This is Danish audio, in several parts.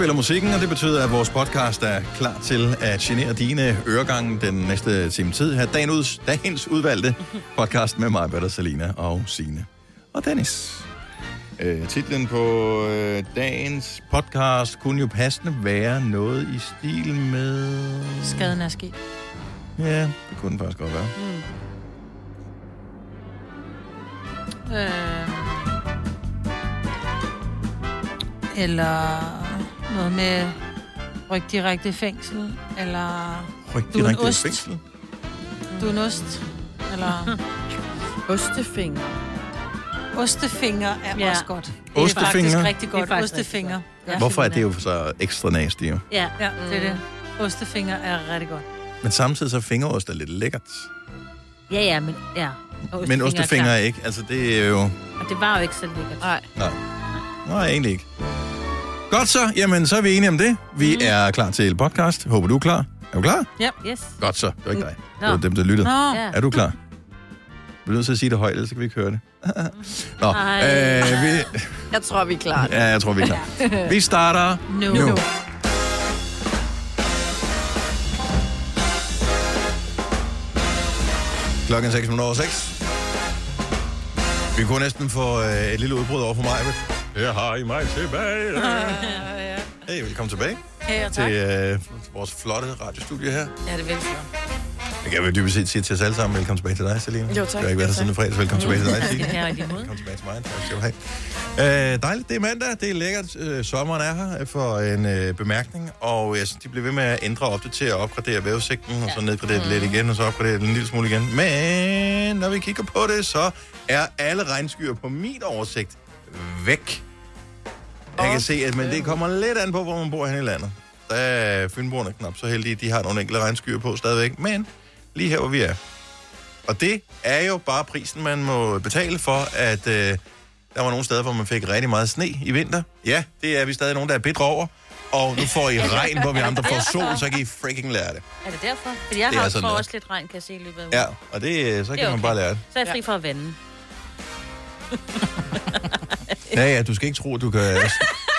spiller musikken, og det betyder, at vores podcast er klar til at genere dine øregange den næste time tid. Her dagens, dagens udvalgte podcast med mig, Bertha Salina og Sine og Dennis. Øh, titlen på øh, dagens podcast kunne jo passende være noget i stil med... Skaden er sket. Ja, det kunne den faktisk godt være. Øh, eller noget med ryk direkte i fængsel, eller er en direkte i ost. fængsel. du er en ost, eller Ostefinger. ostefinger er Ja. også godt. Det Ostefinger? er faktisk rigtig Det er godt. faktisk Ostefinger. Ja. Hvorfor er det jo så ekstra nasty, jo? Ja. ja, det er det. Ostefinger er rigtig godt. Men samtidig så fingerost er lidt lækkert. Ja, ja, men ja. Og Men er ostefinger klar. er ikke. Altså, det er jo... Og det var jo ikke så lækkert. Nej. Nej. Nej, egentlig ikke. Godt så. Jamen, så er vi enige om det. Vi mm. er klar til podcast. Håber, du er klar. Er du klar? Yes. Godt så. Det var ikke dig. Nå. Det var dem, der lyttede. Nå, Ja. Er du klar? Du er nødt til at sige det højt, ellers så kan vi ikke høre det. Nå, Ej. øh, vi, Jeg tror, vi er klar. ja, jeg tror, vi er klar. Vi starter nu. nu. Klokken er 6 minutter over 6. Vi kunne næsten få øh, et lille udbrud over for mig. Her har I mig tilbage. Hey, velkommen tilbage Hey, og til øh, vores flotte radiostudie her. Ja, det er virkelig flot. Jeg kan vel dybest set sige til os alle sammen, velkommen tilbage til dig, Selina. Jo, tak. Det har ikke været her siden fredags. Velkommen tilbage til dig, Signe. Ja, i lige måde. Velkommen tilbage til mig. Tak skal du have. Øh, dejligt, det er mandag. Det er lækkert. Øh, sommeren er her for en øh, bemærkning. Og jeg synes, de bliver ved med at ændre og opdatere og opgradere vævesigten, og så nedgradere det lidt igen, og så opgradere det en lille smule igen. Men når vi kigger på det, så er alle regnskyer på min oversigt væk. Jeg kan se, at men det kommer lidt an på, hvor man bor hen i landet. Der er Fynboerne knap så heldige, de har nogle enkelte regnskyer på stadigvæk, men lige her, hvor vi er. Og det er jo bare prisen, man må betale for, at øh, der var nogle steder, hvor man fik rigtig meget sne i vinter. Ja, det er vi stadig nogen, der er bedre over. Og nu får I regn, hvor vi andre får sol, så kan I freaking lære det. Er det derfor? Fordi jeg Det er har sådan, får det er. også lidt regn, kan jeg se i løbet af ugen. Ja, og det, øh, så kan Det er man okay. bare lære det. Så er jeg fri for at vande. Ja, ja, du skal ikke tro, at du kan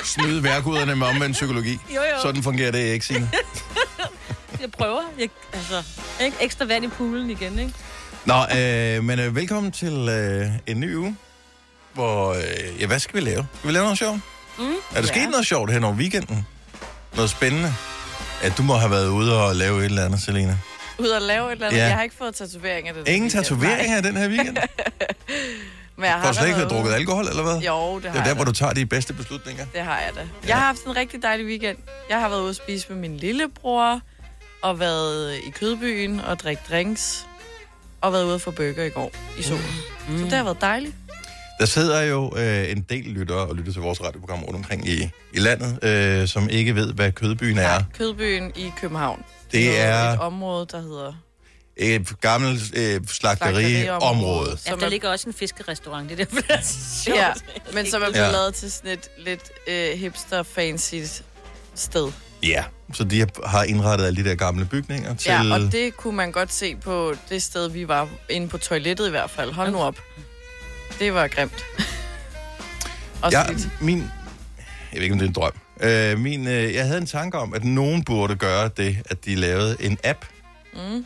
snyde værkuderne med omvendt psykologi. Jo, jo. Sådan fungerer det ikke, Signe. Jeg prøver. Jeg, altså, ikke? Ekstra vand i poolen igen, ikke? Nå, øh, men øh, velkommen til øh, en ny uge, hvor, øh, ja, hvad skal vi lave? Skal vi lave noget sjovt? Mm. Er der sket noget sjovt hen over weekenden? Noget spændende? At du må have været ude og lave et eller andet, Selina. Ud og lave et eller andet. Ja. Jeg har ikke fået tatoveringer. Det Ingen tatoveringer den her weekend? Men jeg Har du slet ikke været drukket alkohol, eller hvad? Jo, det Det har er der, jeg hvor da. du tager de bedste beslutninger. Det har jeg da. Ja. Jeg har haft en rigtig dejlig weekend. Jeg har været ude at spise med min lillebror, og været i Kødbyen og drikke drinks, og været ude få burger i går i solen. Mm. Så det har været dejligt. Der sidder jo øh, en del lyttere og lytter til vores radioprogram rundt omkring i, i landet, øh, som ikke ved, hvad Kødbyen er. Kødbyen i København. Det er- et område, der hedder... Et gammelt øh, slagteriområde. Ja, Som der er, ligger også en fiskerestaurant. Det er derfor, det er så sjovt. ja, men som er blevet Ja. lavet til sådan et lidt øh, hipster-fancy sted. Ja, så de har indrettet alle de der gamle bygninger til... Ja, og det kunne man godt se på det sted, vi var inde på toilettet i hvert fald. Hold nu op. Det var grimt. og ja, slidt. min... Jeg ved ikke, om det er en drøm. Øh, min, øh, jeg havde en tanke om, at nogen burde gøre det, at de lavede en app, Mm.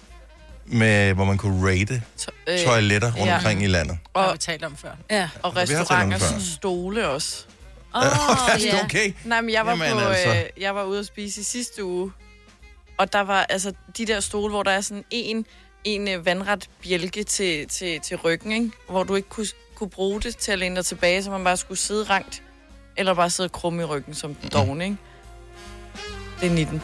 Med, hvor man kunne rate To- øh, toiletter rundt ja. omkring i landet. Det har og, vi talt om før. ja, og vi har talt om det restauranters før. stole også. Åh, det ja. okay? Nej, men jeg var, Jamen, på, altså. øh, jeg var ude at spise i sidste uge, og der var altså de der stole, hvor der er sådan en, en øh, vandret bjælke til, til, til ryggen, ikke? hvor du ikke kunne, kunne bruge det til at læne dig tilbage, så man bare skulle sidde rangt, eller bare sidde krum i ryggen som Mm. ikke? Det er 19.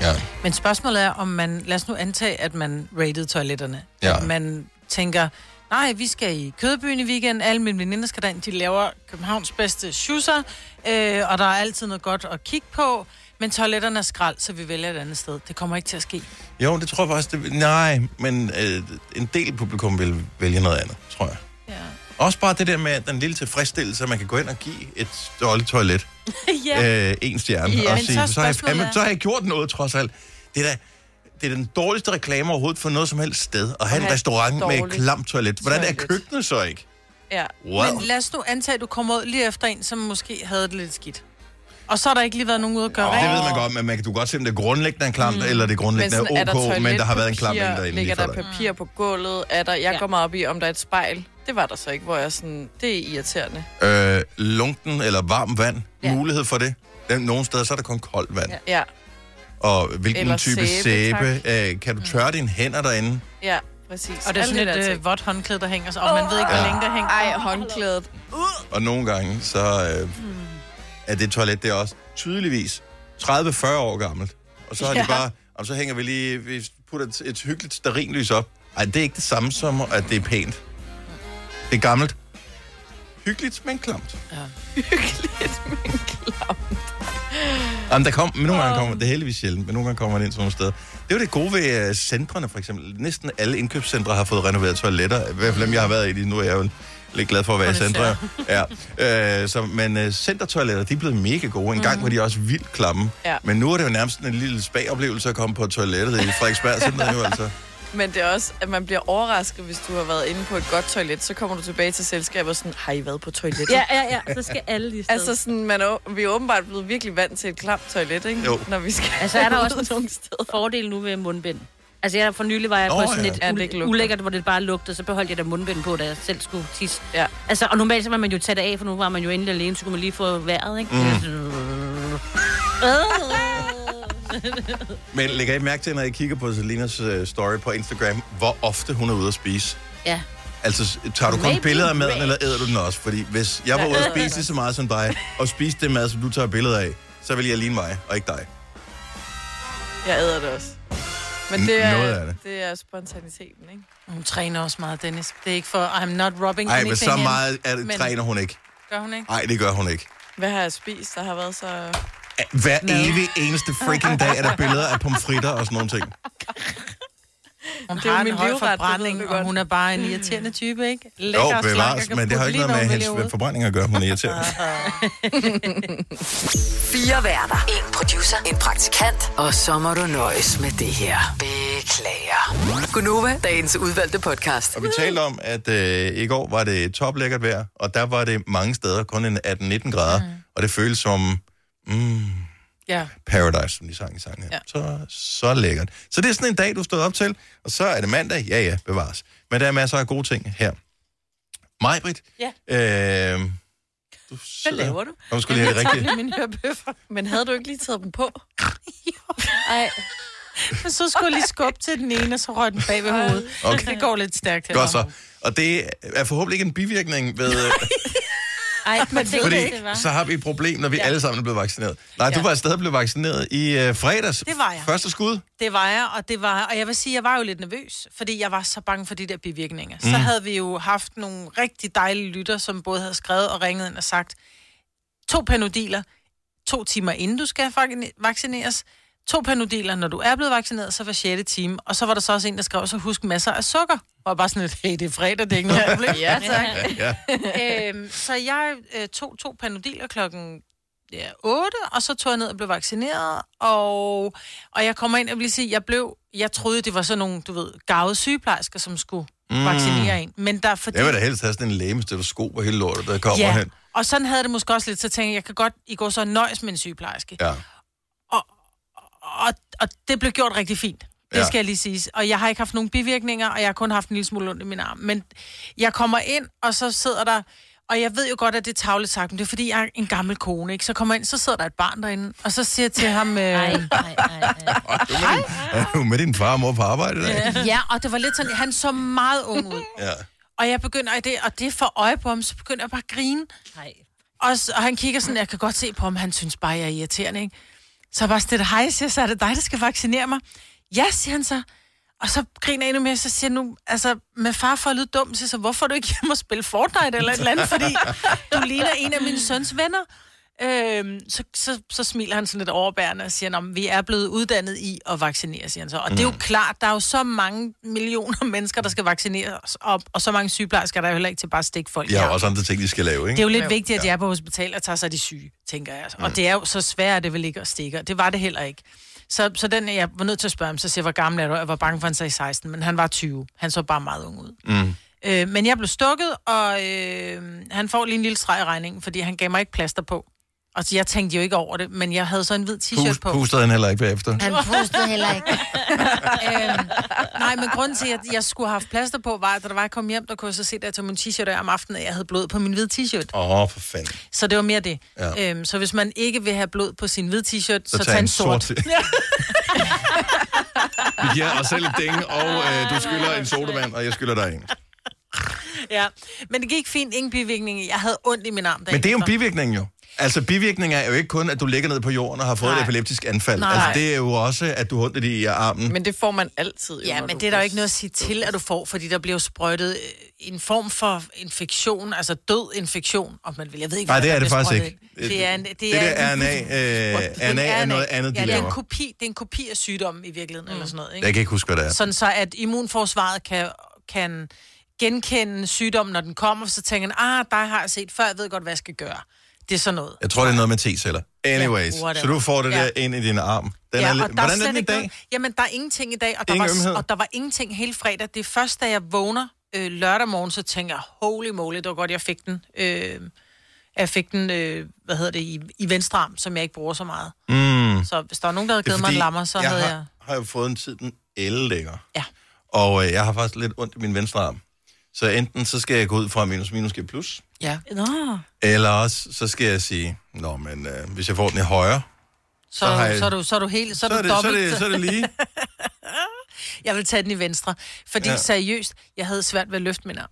Ja. Men spørgsmålet er, om man... Lad os nu antage, at man rated toiletterne. Ja. At man tænker, nej, vi skal i Kødbyen i weekend. Alle mine veninder skal derind. De laver Københavns bedste schusser. Øh, og der er altid noget godt at kigge på. Men toiletterne er skrald, så vi vælger et andet sted. Det kommer ikke til at ske. Jo, det tror jeg faktisk. Det, nej, men øh, en del publikum vil vælge noget andet, tror jeg. Også bare det der med den lille tilfredsstillelse, at man kan gå ind og give et dårligt toilet ja. øh, en stjerne. Ja, og sige, så så, har jeg, fandme, er- så har jeg gjort noget, trods alt. Det er da det er den dårligste reklame overhovedet for noget som helst sted. At have en have et restaurant med et klamt toilet. Hvordan er køkkenet så ikke? Ja. Wow. Men lad os nu antage, at du kommer ud lige efter en, som måske havde det lidt skidt. Og så har der ikke lige været nogen ude at gøre Det rent. ved man godt, men man kan, du godt se, om det er grundlæggende er klamt, mm. eller det er grundlæggende er ok, men der har været en klam en derinde Ligger der papir på gulvet? Er der, jeg Ja. går meget op i, om der er et spejl. Det var der så ikke, hvor jeg sådan, det er irriterende. Øh, lunken eller varmt vand, ja. Mulighed for det. Nogle steder, så er der kun koldt vand. Ja. Ja, Og hvilken Eller type sæbe, sæbe. Øh, kan du tørre dine hænder derinde? ja, præcis. Og det er sådan der et øh, vådt håndklæde, der hænger sig, og man ved ikke, hvor Ja. længe det hænger. Ej, håndklædet. Og nogle gange, så øh, er det toilet, det er også tydeligvis 30-40 år gammelt. Og så har ja. de bare, og så hænger vi lige, vi putter et, et hyggeligt sterinlys op. Ej, det er ikke det samme som, at det er pænt. Det er gammelt. Hyggeligt, men klamt. Hyggeligt, men klamt. Jamen, der kom, men nogle gange kommer, det er heldigvis sjældent, men nogle gange kommer man ind sådan nogle steder. Det er jo det gode ved uh, centrene, for eksempel. Næsten alle indkøbscentre har fået renoveret toiletter. I hvert fald dem, jeg har været i lige nu, er jeg jo lidt glad for at være i centre. Ja. Uh, så, men uh, centertoiletter, de er blevet mega gode. En gang var de også vildt klamme. Ja. Men nu er det jo nærmest en lille spa-oplevelse at komme på toilettet i Frederiksberg Center nu, altså. Men det er også, at man bliver overrasket, hvis du har været inde på et godt toilet. Så kommer du tilbage til selskabet og sådan, har I været på toilettet? Ja, ja, ja. Så skal alle lige sted. Altså sådan, man er, vi er åbenbart blevet virkelig vant til et klamt toilet, ikke? Jo. Når vi skal Altså, er der også nogle steder. fordel nu ved mundbind. Altså, jeg for nylig var jeg Nå, på sådan ja. et Ja, det ulækkert, hvor det bare lugtede, så beholdt jeg da mundbind på, da jeg selv skulle tisse. Ja. Altså, og normalt så var man jo tage det af, for nu var man jo endelig alene, så kunne man lige få vejret, ikke? Mm. Men lægger I mærke til, når I kigger på Selinas uh, story på Instagram, hvor ofte hun er ude at spise? Ja. Altså, tager du kun Maybe billeder af maden, eller æder du den også? Fordi hvis jeg var ude at spise lige så meget som dig, og spise det mad, som du tager billeder af, så vil jeg ligne mig, og ikke dig. Jeg æder det også. Men det er, noget af det. det er spontaniteten, ikke? Hun træner også meget, Dennis. Det er ikke for, I'm not rubbing Nej, anything men så meget er det, Men- træner hun ikke. Gør hun ikke? Nej, det gør hun ikke. Hvad har jeg spist, der har været så... Hver evig eneste freaking dag er der billeder af pomfritter og sådan nogle ting. Hun Det er har en min høj forbrænding, og hun er bare en irriterende type, ikke? Lækker Jo, bevares, kan men det har ikke noget med hendes forbrænding at gøre. Hun er irriterende. Fire værter. En producer. En praktikant. Og så må du nøjes med det her. Beklager. Gunova, dagens udvalgte podcast. Og vi talte om, at øh, i går var det toplækkert vejr, og der var det mange steder kun en 18-19 grader, mm. og det føles som mm, Ja. paradise, som de sang i sangen her. Ja. Så, så lækkert. Så det er sådan en dag, du stod op til, og så er det mandag, ja ja, bevares. Men der er masser af gode ting her. Majbrit, Ja. øh, du sidder... Hvad laver du? Nå, skulle lige have det rigtigt. Mine hørebøffer. Men havde du ikke lige taget dem på? Ej, Men så skulle jeg lige skubbe til den ene, og så røg den bag ved hovedet. Okay. Det går lidt stærkt her. Godt så. Og det er forhåbentlig ikke en bivirkning ved... ej, det, Fordi det var. så har vi et problem, når vi ja. Alle sammen er blevet vaccineret. Nej, ja. Du var stadig blevet vaccineret i øh, fredags. Det var jeg. Første skud. Det var jeg, og det var, og jeg vil sige, jeg var jo lidt nervøs, fordi jeg var så bange for de der bivirkninger. Mm. Så havde vi jo haft nogle rigtig dejlige lytter, som både havde skrevet og ringet ind og sagt, to panodiler, to timer inden du skal vac- vaccineres, to panodiler, når du er blevet vaccineret, så var 6. time. Og så var der så også en, der skrev, så husk masser af sukker. Og bare sådan lidt, hey, det er fredag, det er ikke noget problem. Ja, tak. Ja. øhm, så jeg øh, tog to panodiler klokken ja, 8, og så tog jeg ned og blev vaccineret, og, og jeg kommer ind og vil sige, jeg blev, jeg troede, det var sådan nogle, du ved, gavede sygeplejersker, som skulle mm. vaccinere en. Men der er fordi... Jeg vil da helst have sådan en lægemestil sko på hele lortet, der kommer ja, hen. og sådan havde det måske også lidt, så tænkte jeg, jeg kan godt i går så nøjes med en sygeplejerske. Ja. Og, og det blev gjort rigtig fint. Det Ja. skal jeg lige sige. Og jeg har ikke haft nogen bivirkninger, og jeg har kun haft en lille smule ondt i min arm. Men jeg kommer ind, og så sidder der... Og jeg ved jo godt, at det er tavligt sagt, men det er fordi, jeg er en gammel kone, ikke? Så kommer jeg ind, så sidder der et barn derinde, og så siger jeg til ham... Øh, Ej, ej, ej, ej. Er du med din far og mor på arbejde i dag? ja, og det var lidt sådan, han så meget ung ud. Ja. Og jeg begynder, og det, og det får øje på ham, så begynder jeg bare at grine. Ej. Og, og han kigger sådan, jeg kan godt se på ham, han synes bare, jeg er irriterende, ikke? Så jeg bare hej, siger så er det dig, der skal vaccinere mig? Ja, siger han så. Og så griner jeg endnu mere, så siger jeg nu, altså, med far for at lyde dum, så, så hvorfor er du ikke hjemme og spille Fortnite eller et eller andet, fordi du ligner en af mine søns venner. Øhm, så, så, så smiler han sådan lidt overbærende og siger, "Nå, men vi er blevet uddannet i at vaccinere, siger han så. Og mm. det er jo klart, der er jo så mange millioner mennesker, der skal vaccineres, og, og så mange sygeplejersker, der er jo heller ikke til bare at stikke folk har armen. også andre ting, de skal lave, Det ikke? er jo lidt vigtigt, at de er på hospital og tager sig af de syge, tænker jeg. Og det er jo så svært, at det vil ikke at stikke. og Det var det heller ikke. Så, så den, jeg var nødt til at spørge ham, så siger jeg, hvor gammel er du? Jeg var bange for, at han sagde 16, men han var 20. Han så bare meget ung ud. Mm. Øh, men jeg blev stukket, og øh, han får lige en lille streg i regningen, fordi han gav mig ikke plaster på. Og så jeg tænkte jo ikke over det, men jeg havde så en hvid t-shirt Pust, på. pustede han heller ikke bagefter. Han pustede heller ikke. øhm, nej, men grunden til, at jeg skulle have haft plaster på, var, at da der var, jeg kom hjem, der kunne jeg så se, at jeg tog min t-shirt af om aftenen, at jeg havde blod på min hvide t-shirt. Åh, oh, for fanden. Så det var mere det. Ja. Øhm, så hvis man ikke vil have blod på sin hvide t-shirt, så, Så så tag en en sort. sort. Vi giver os selv et ding, og øh, du skylder en sodavand, og jeg skylder dig en. ja. Men det gik fint, ingen bivirkninger. Jeg havde ondt i min arm Men det er jo en bivirkning jo. Altså, bivirkninger er jo ikke kun, at du ligger ned på jorden og har fået Nej. et epileptisk anfald. Nej. Altså, det er jo også, at du har ondt i armen. Men det får man altid. jo, Ja, men det er der jo ikke noget at sige til, at du får, fordi der bliver jo sprøjtet øh, en form for infektion, altså død infektion, om man vil. Jeg ved ikke, Nej, det er det faktisk sprøjtet ikke. ind. Det er, en, det det er der en- RNA, øh, det RNA er noget andet, de ja, det er en kopi, det er en kopi af sygdommen i virkeligheden, mm. eller sådan noget. Ikke? Jeg kan ikke huske, hvad det er. Sådan så, at immunforsvaret kan, kan genkende sygdommen, når den kommer, så tænker den, ah, dig har jeg set før, jeg ved godt, hvad jeg skal gøre. Det er sådan noget. Jeg tror, det er noget med T-celler. Anyways, Ja, så du får det Ja. der ind i din arm. Den ja, er, lidt- der hvordan er den i ikke dag? Noget, jamen, der er ingenting i dag, og der, Ingen ømhed? var, og der var ingenting hele fredag. Det er først, da jeg vågner øh, lørdag morgen, så tænker jeg, holy moly, det var godt, jeg fik den. Øh, jeg fik den, øh, hvad hedder det, i, i venstre arm, som jeg ikke bruger så meget. Mm. Så hvis der var nogen, der havde givet mig en lammer, så jeg havde har, jeg... har jo fået en tid, den ellægger. Ja. Og øh, jeg har faktisk lidt ondt i min venstre arm. Så enten så skal jeg gå ud fra minus minus giver plus, Ja. Nå. eller også så skal jeg sige, nå, men øh, hvis jeg får den i højre, Så, Så har jeg- så, er du, så er du helt, så så er du det, så, er dobbelt. det, så er det lige. Jeg vil tage den i venstre. Fordi Ja. ja. seriøst, jeg havde svært ved at løfte min arm.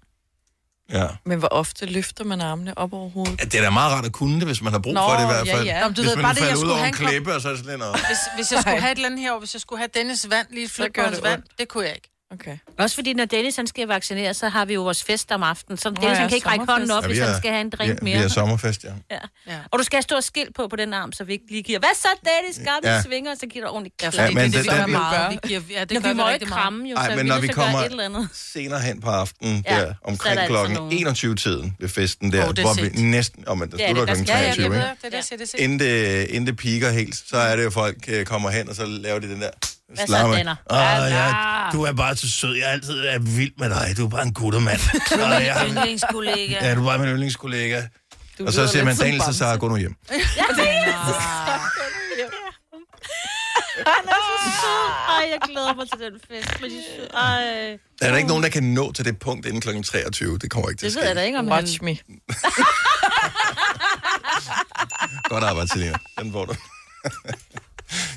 Ja. Men hvor ofte løfter man armene op over hovedet? Ja, Det er da meget rart at kunne det, hvis man har brug Nå, for det i hvert ja, fald. ja. Nå, men du hvis ved, man bare det, jeg ud skulle over have en klippe, og så er det sådan noget. Hvis, hvis jeg skulle have et eller andet herovre, hvis jeg skulle have Dennis vand, lige det vand, det kunne jeg ikke. Okay. Også fordi, når Dennis han skal vaccinere, så har vi jo vores fest om aftenen. Så Dennis ja, han kan ikke række hånden op, Ja, hvis vi han er- skal have en drink ja, mere. Vi er sommerfest, ja. Ja. Ja. Og du skal have stort skilt på på den arm, så vi ikke lige giver, hvad så Dennis, gamle Ja. ja. svinger, så giver du ordentligt Ja, klap. Ja, ja, men det, det, det- det, gør den- meget. Vi giver, ja, det Når gør vi må ikke meget. kramme jo, Ej, så men vi når er vi kommer et eller andet. senere hen på aftenen, Ja, der er omkring der altså klokken nogle- 21-tiden ved festen der, er hvor vi næsten... Om, oh, der Ja, slutter det- der klokken skal- ja, ja, 23, Jeg ved, ikke? det er det, jeg siger, det er sent. Inden det, inden det piker helt, så er det jo, folk øh, kommer hen, og så laver de den der Hvad så. Denner? Åh, Ja, ja, du er bare så sød. Jeg er altid er vild med dig. Du er bare en guttermand. Og jeg, Yndlingskollega. ja, du er bare min yndlingskollega. Du Og så siger man, Daniel, så. Sara, gå nu hjem. Ej, jeg glæder mig til den fest. Med de. Ej. Der er der ikke nogen, der kan nå til det punkt inden klokken 23. Det kommer ikke til at Det ske. ved jeg da ikke, om Watch han... me. Godt arbejde, Selina. Den får du.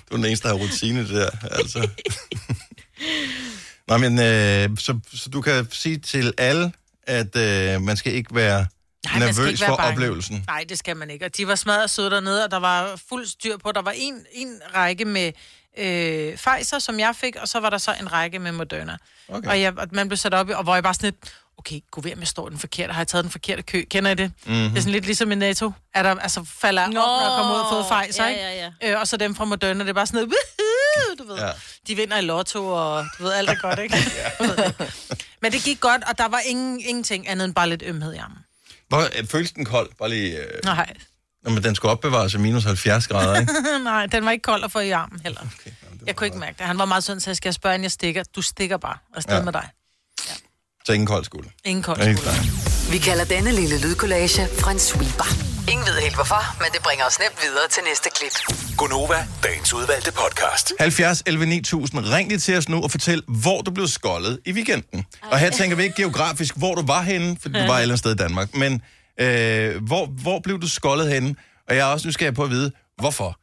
du er den eneste, der har rutine der. Altså. Nå, men øh, så, så du kan sige til alle, at øh, man skal ikke være Nej, nervøs ikke være for bange. oplevelsen. Nej, det skal man ikke. Og de var smadret søde dernede, og der var fuld styr på. Der var en, en række med øh, Pfizer, som jeg fik, og så var der så en række med Moderna. Okay. Okay. Og, jeg, og man blev sat op, i- og hvor jeg bare sådan lidt, okay, gå ved, om jeg står i den forkerte. Har jeg taget den forkerte kø? Kender I det? Mhm. Mm-hmm. Det er sådan lidt ligesom i NATO. Er der, altså falder op, Nå. når jeg kommer ud og fået Pfizer, Ja, ikke? ja, ja. Øh, og så dem fra Moderna, det er bare sådan noget, woohoo, du ved. Ja. Ja. De vinder i lotto, og du ved, alt er godt, ikke? Men det gik godt, og der var ingen, ingenting andet end bare lidt ømhed i armen. Hvor, øh, føles den kold? Bare lige... Øh, Nej, Nå, men den skulle opbevares til minus 70 grader, ikke? Nej, den var ikke kold at få i armen heller. Okay, jamen, Jeg kunne ikke mærke det. Han var meget sådan, så jeg skal spørge, inden jeg stikker. Du stikker bare afsted Ja. ja. med dig. Så ingen kold skulder. Ingen kold skulder. Vi kalder denne lille lydkollage en sweeper. Ingen ved helt hvorfor, men det bringer os nemt videre til næste klip. Gunova, dagens udvalgte podcast. 70 11 9000. Ring lige til os nu og fortæl, hvor du blev skoldet i weekenden. Og her tænker vi ikke geografisk, hvor du var henne, for du var et eller andet sted i Danmark, men øh, hvor, hvor blev du skoldet henne? Og jeg er også nysgerrig på at vide, hvorfor.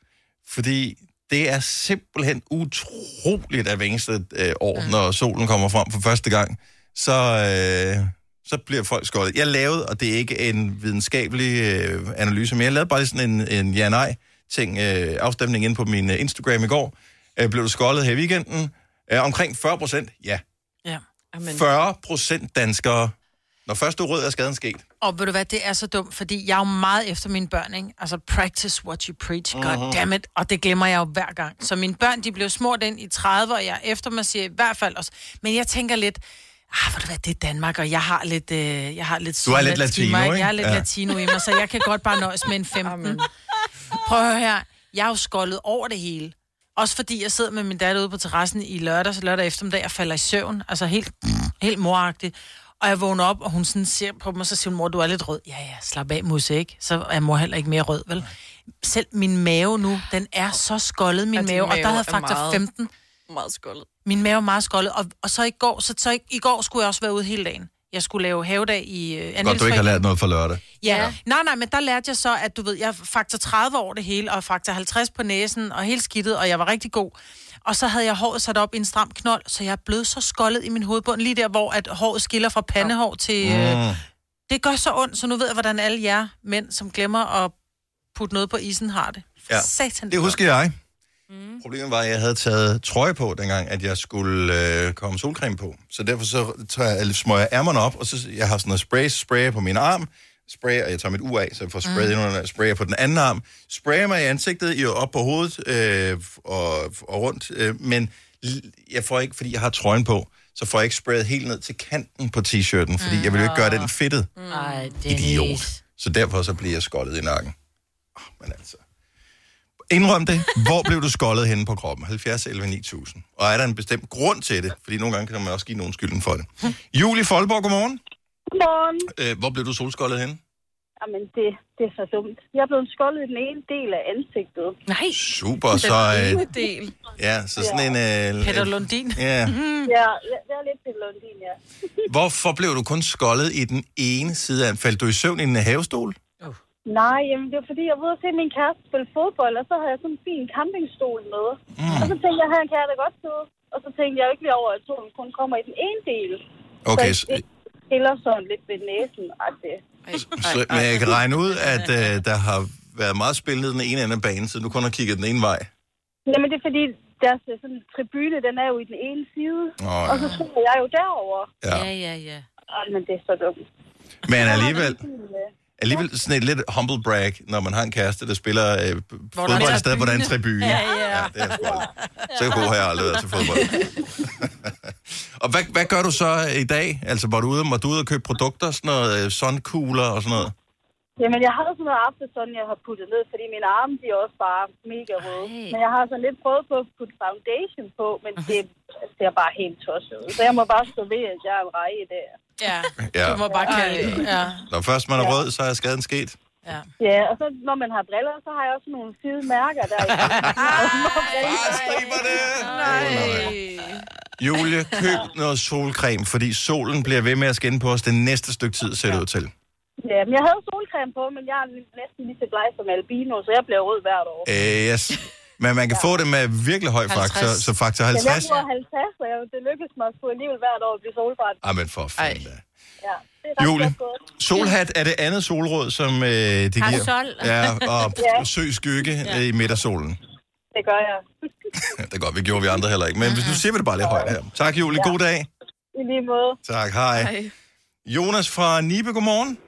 Fordi det er simpelthen utroligt at hver eneste øh, år, når solen kommer frem for første gang, så, øh, så bliver folk skoldet. Jeg lavede, og det er ikke en videnskabelig øh, analyse, men jeg lavede bare sådan en, en ja-nej ting, øh, afstemning ind på min øh, Instagram i går. Øh, blev du skoldet her i weekenden? Øh, omkring 40 procent, ja. Ja. Amen. 40 procent danskere. Når først du rød, er skaden sket. Og ved du hvad, det er så dumt, fordi jeg er jo meget efter mine børn, ikke? Altså, practice what you preach, god Mhm. damn it. Og det glemmer jeg jo hver gang. Så mine børn, de blev smurt ind i 30, og jeg er efter mig siger i hvert fald også. Men jeg tænker lidt, ah, ved du hvad, det er Danmark, og jeg har lidt, øh, jeg har lidt Du er lidt latino, mig, ikke? Jeg er lidt Ja. latino i mig, så jeg kan godt bare nøjes med en 15. Prøv at høre her. Jeg er jo skoldet over det hele. Også fordi jeg sidder med min datter ude på terrassen i lørdags, lørdag eftermiddag, og falder i søvn. Altså helt, helt moragtigt. Og jeg vågner op, og hun sådan ser på mig, så siger hun, mor, du er lidt rød. Ja, ja, slap af, musse, ikke? Så er mor heller ikke mere rød, vel? Selv min mave nu, den er så skoldet, min din mave. Og der mave havde faktor meget- 15. Meget skoldet. Min mave er meget skoldet. Og, og så i går, så, så i, i går skulle jeg også være ude hele dagen. Jeg skulle lave havedag i øh, Godt, du ikke har lært noget for lørdag. Ja. ja. Nej, nej, men der lærte jeg så, at du ved, jeg er faktor 30 over det hele, og faktor 50 på næsen, og helt skidtet, og jeg var rigtig god. Og så havde jeg håret sat op i en stram knold, så jeg er blevet så skoldet i min hovedbund, lige der, hvor at håret skiller fra pandehår til... Øh, Mm. det gør så ondt, så nu ved jeg, hvordan alle jer mænd, som glemmer at putte noget på isen, har det. Ja. Satan, Det husker jeg. Mm. Problemet var, at jeg havde taget trøje på, dengang, at jeg skulle øh, komme solcreme på. Så derfor så tager jeg, smøger jeg ærmerne op, og så jeg har sådan noget spray, sprayer på min arm, sprayer, og jeg tager mit ur af, så jeg får sprayet mm. en sprayer på den anden arm, sprayer mig i ansigtet, i op på hovedet øh, og, og rundt, øh, men jeg får ikke, fordi jeg har trøjen på, så får jeg ikke sprayet helt ned til kanten på t-shirten, fordi jeg vil jo ikke gøre den fedtet. Ej, Idiot. Så derfor så bliver jeg skoldet i nakken. Oh, men altså. Indrøm det. Hvor blev du skoldet henne på kroppen? 70 11 9000. Og er der en bestemt grund til det? Fordi nogle gange kan man også give nogen skylden for det. Julie Folborg, godmorgen. Godmorgen. Øh, hvor blev du solskoldet henne? Jamen, det, det er så dumt. Jeg er blevet skoldet i den ene del af ansigtet. Nej. Super, så... Den Øh, ene del. ja, så sådan en... Øh, Peter Lundin. Ja. Ja, det er lidt til Lundin, ja. Hvorfor blev du kun skoldet i den ene side af... Faldt du i søvn i en havestol? Nej, jamen, det var fordi, jeg var ude at se min kæreste spille fodbold, og så havde jeg sådan en fin campingstol med. Mm. Og så tænkte jeg, her kan jeg da godt sidde. Og så tænkte jeg ikke lige over, at solen kun kommer i den ene del. Okay, så så, det skiller sådan lidt ved næsen. At det. Så, men jeg kan regne ud, at øh, der har været meget spillet den ene ende af banen, så du kun har kigget den ene vej. Jamen, det er fordi, deres øh, sådan, tribune, den er jo i den ene side. Åh, Og så ja. tror jeg jo derover. Ja. Ja, ja, ja. Ej, men det er så dumt. Men alligevel, alligevel sådan et lidt humble brag, når man har en kæreste, der spiller øh, er fodbold en et sted, hvor der er en tribune. Ja, ja. ja det er sgu aldrig. Så god har jeg aldrig været til fodbold. og hvad, hvad gør du så i dag? Altså, var du ude, var du ude og købe produkter, sådan noget øh, sunkugler og sådan noget? Jamen, jeg har sådan noget aftersun, jeg har puttet ned, fordi mine arme, de er også bare mega røde. Ej. Men jeg har sådan lidt prøvet på at putte foundation på, men det ser bare helt tosset ud. Så jeg må bare stå ved, at jeg er en reje der. Ja, Ja. du må bare kalde det. Ja, Når først man er rød, så er skaden sket. ja. Ja, og så når man har briller, så har jeg også nogle fede mærker der. Bare striber det! Nej. Julie, køb noget solcreme, fordi solen bliver ved med at skinne på os det næste stykke tid, ser det ud til. ja, men jeg havde solcreme på, men jeg er næsten lige så bleg som albino, så jeg bliver rød hvert år. Øh, yes. Men man kan få det med virkelig høj faktor, 50. så faktor Men jeg 50. bruger 50, så jeg, det lykkedes mig at få alligevel hvert år at blive solbrændt. Ah, men for fanden da. Ja, det Julie, solhat er det andet solråd, som øh, de giver. Parasol. Ja, og Ja. søg skygge øh, i midtersolen. Det gør jeg. Det er godt, vi gjorde vi andre heller ikke. Men hvis du siger vi det bare lidt højt her. Tak, Julie. God dag. I lige måde. Tak, hej. Ej. Jonas fra Nibe, godmorgen.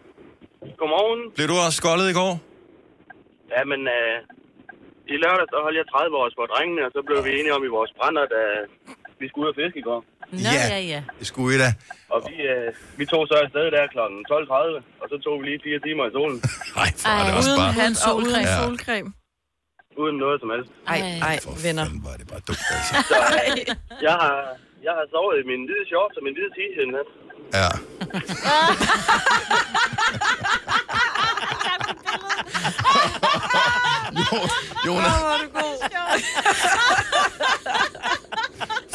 Godmorgen. Blev du også skoldet i går? Ja, men øh, i lørdag så holdt jeg 30 års for drengene, og så blev vi enige om i vores brænder, da vi skulle ud og fiske i går. Nå, Ja. ja, ja. Det skulle I da. Og vi, øh, vi tog så afsted der kl. 12.30, og så tog vi lige fire timer i solen, Nej, for er det Ej, også Uden bare... hat og uden solcreme. Ja. solcreme. uden noget som helst. Ej, ej, For venner. fanden var det bare dumt, altså. Så øh, jeg har, jeg har sovet i min hvide shorts og min hvide t-shirt i nat. Ja. Jo- Jonas, Hvor er du god.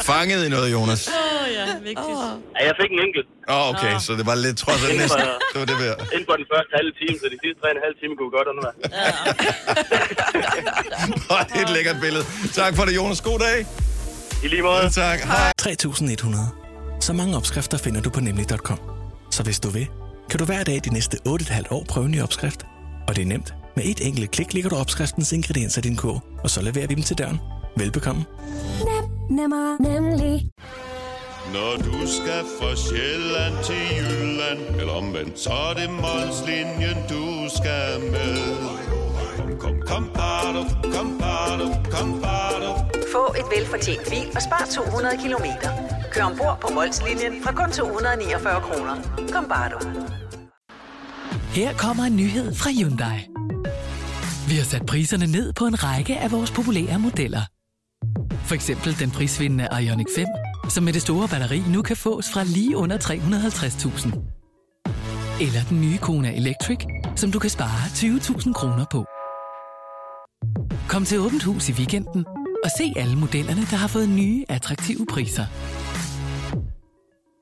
fanget i noget, Jonas. Åh, ja, vigtigt. Ja, jeg fik en enkelt Åh, oh, okay, så det var lidt trods alt næsten. Det var det værd. inden for den første halve time, så de sidste tre og en halv time kunne vi godt undvære. Åh, det er et lækkert billede. Tak for det, Jonas. God dag. I lige måde. Tak. Hej. 3100. Så mange opskrifter finder du på nemlig.com. Så hvis du vil, kan du hver dag de næste 8,5 år prøve en ny opskrift. Og det er nemt. Med et enkelt klik ligger du opskriftens ingredienser i din kog, og så leverer vi dem til døren. Velbekomme. Nemmer, nemlig. Når du skal fra Sjælland til Jylland Eller omvendt, så er det Molslinjen, du skal med Kom, kom, kom, bado, kom, bado, kom, bado. Få et velfortjent bil og spar 200 kilometer. Kør ombord på Molslinjen fra kun 249 kroner. Kom bare du. Her kommer en nyhed fra Hyundai. Vi har sat priserne ned på en række af vores populære modeller. For eksempel den prisvindende Ioniq 5, som med det store batteri nu kan fås fra lige under 350.000. Eller den nye Kona Electric, som du kan spare 20.000 kroner på. Kom til Åbent Hus i weekenden og se alle modellerne, der har fået nye, attraktive priser.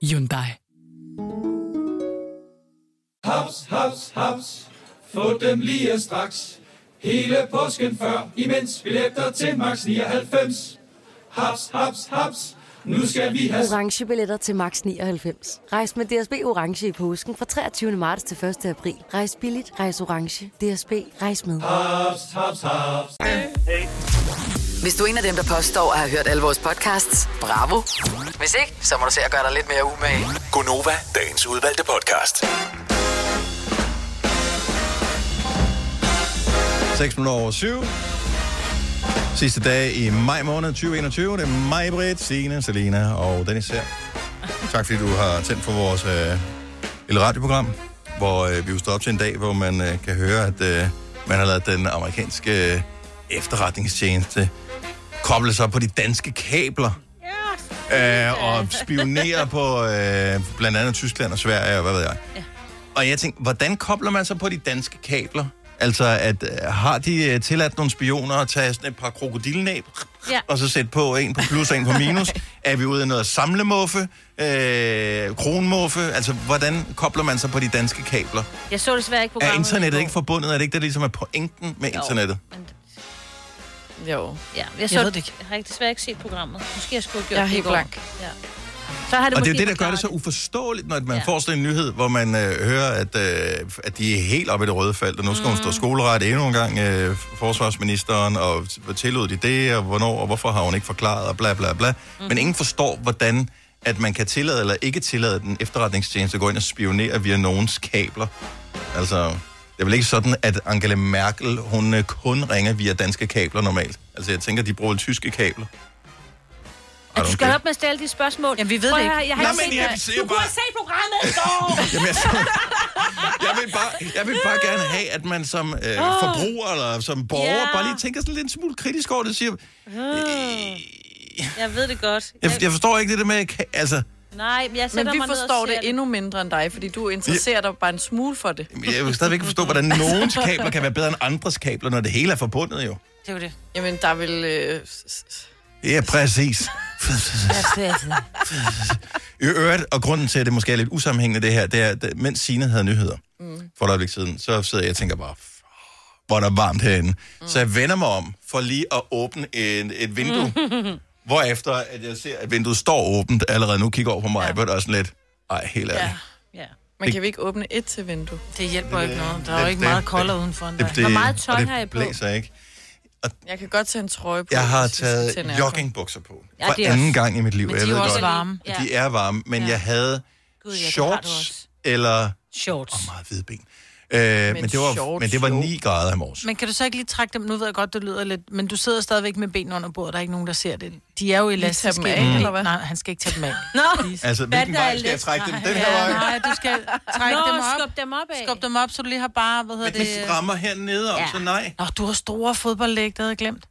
Hyundai. Haps, haps, haps. Få dem lige straks. Hele påsken før, imens billetter til max 99. Haps, haps, haps. Nu skal vi have... orange billetter til max 99. Rejs med DSB orange i påsken fra 23. marts til 1. april. Rejs billigt, rejs orange. DSB rejs med. Haps, haps, haps. Hvis du er en af dem, der påstår at have hørt alle vores podcasts, bravo. Hvis ikke, så må du se at gøre dig lidt mere umage. Gonova, dagens udvalgte podcast. 6 minutter over 7. Sidste dag i maj måned 2021. Det er mig, Britt, Signe, Selina og Dennis her. Tak fordi du har tændt for vores øh, lille radioprogram, hvor øh, vi jo står op til en dag, hvor man øh, kan høre, at øh, man har lavet den amerikanske øh, efterretningstjeneste koble sig på de danske kabler. Øh, og spionere på øh, blandt andet Tyskland og Sverige og hvad ved jeg. Ja. Og jeg tænkte, hvordan kobler man sig på de danske kabler? Altså, at øh, har de øh, tilladt nogle spioner at tage sådan et par krokodilnæb, Ja. og så sætte på en på plus og en på minus? er vi ude i noget samlemuffe, øh, kronmuffe? Altså, hvordan kobler man sig på de danske kabler? Jeg så desværre ikke Er programmet. internettet ikke forbundet? Er det ikke det, der ligesom er pointen med Jo. internettet? Jo. Ja, jeg, Jeg så, ved det ikke. Jeg har ikke desværre ikke set programmet. Måske jeg skulle have gjort Jeg er det helt blank. Ja. Så har det og det er jo det, der gør det så uforståeligt, når man Ja. får sådan en nyhed, hvor man øh, hører, at, øh, at de er helt oppe i det røde felt, og nu skal mm. hun stå skoleret endnu en gang, øh, forsvarsministeren, og hvor tillod de det, og hvornår, og hvorfor har hun ikke forklaret, og bla bla bla. Mm. Men ingen forstår, hvordan at man kan tillade eller ikke tillade den efterretningstjeneste at gå ind og spionere via nogens kabler. Altså, det er vel ikke sådan, at Angela Merkel, hun øh, kun ringer via danske kabler normalt. Altså, jeg tænker, de bruger tyske kabler. At du skal op med at stille de spørgsmål. Jamen, vi ved Prøv det ikke. Jeg har Nå, ikke men set jeg det. Du kunne bare- have set programmet i går! Jamen, jeg, jeg, vil bare, jeg vil bare gerne have, at man som øh, Åh. forbruger eller som borger Ja. bare lige tænker sådan lidt en smule kritisk over det. Siger, Jeg ved det godt. jeg, jeg forstår ikke det der med... Altså, Nej, men jeg sætter Men vi mig forstår og det ser endnu mindre end dig, fordi du interesserer dig bare en smule for det. jeg vil stadigvæk ikke forstå, hvordan nogens kabler kan være bedre end andres kabler, når det hele er forbundet jo. Det er jo det. Jamen, der vil... Øh, Ja, præcis. I øvrigt, og grunden til, at det måske er lidt usammenhængende det her, det er, at mens Signe havde nyheder mm. for et øjeblik siden, så sidder jeg og tænker bare, "F- hvor er der varmt herinde. Mm. Så jeg vender mig om for lige at åbne en, et vindue, hvorefter at jeg ser, at vinduet står åbent allerede nu, kigger over på mig, ja. og er sådan lidt, ej, helt ærligt. ja. Men kan vi ikke åbne et til vindue? Det hjælper ikke noget. Der er det- jo ikke det- meget koldere udenfor end Det, dig. det, og det blæser ikke. Jeg kan godt tage en trøje på. Jeg har taget joggingbukser på. Ja, For det anden gang i mit liv. Men og jeg de er også godt, varme. De er varme, men Ja. jeg havde Gud, ja, shorts eller... Shorts. Og meget hvide ben. Øh, men, men, det var, shorts, men det var jo. 9 grader i morges. Men kan du så ikke lige trække dem? Nu ved jeg godt, det lyder lidt... Men du sidder stadigvæk med benene under bordet. Der er ikke nogen, der ser det. De er jo Lige tage dem elastiske. af, eller hvad? Nej, han skal ikke tage dem af. Nå, Altså, hvilken vej skal jeg trække dem? Den her ja, vej? Nej, du skal trække Nå, dem op. skub dem op af. Skub dem op, så du lige har bare, hvad hedder Men det... de strammer hernede om, så nej. Nå, du har store fodboldlæg, det havde jeg glemt.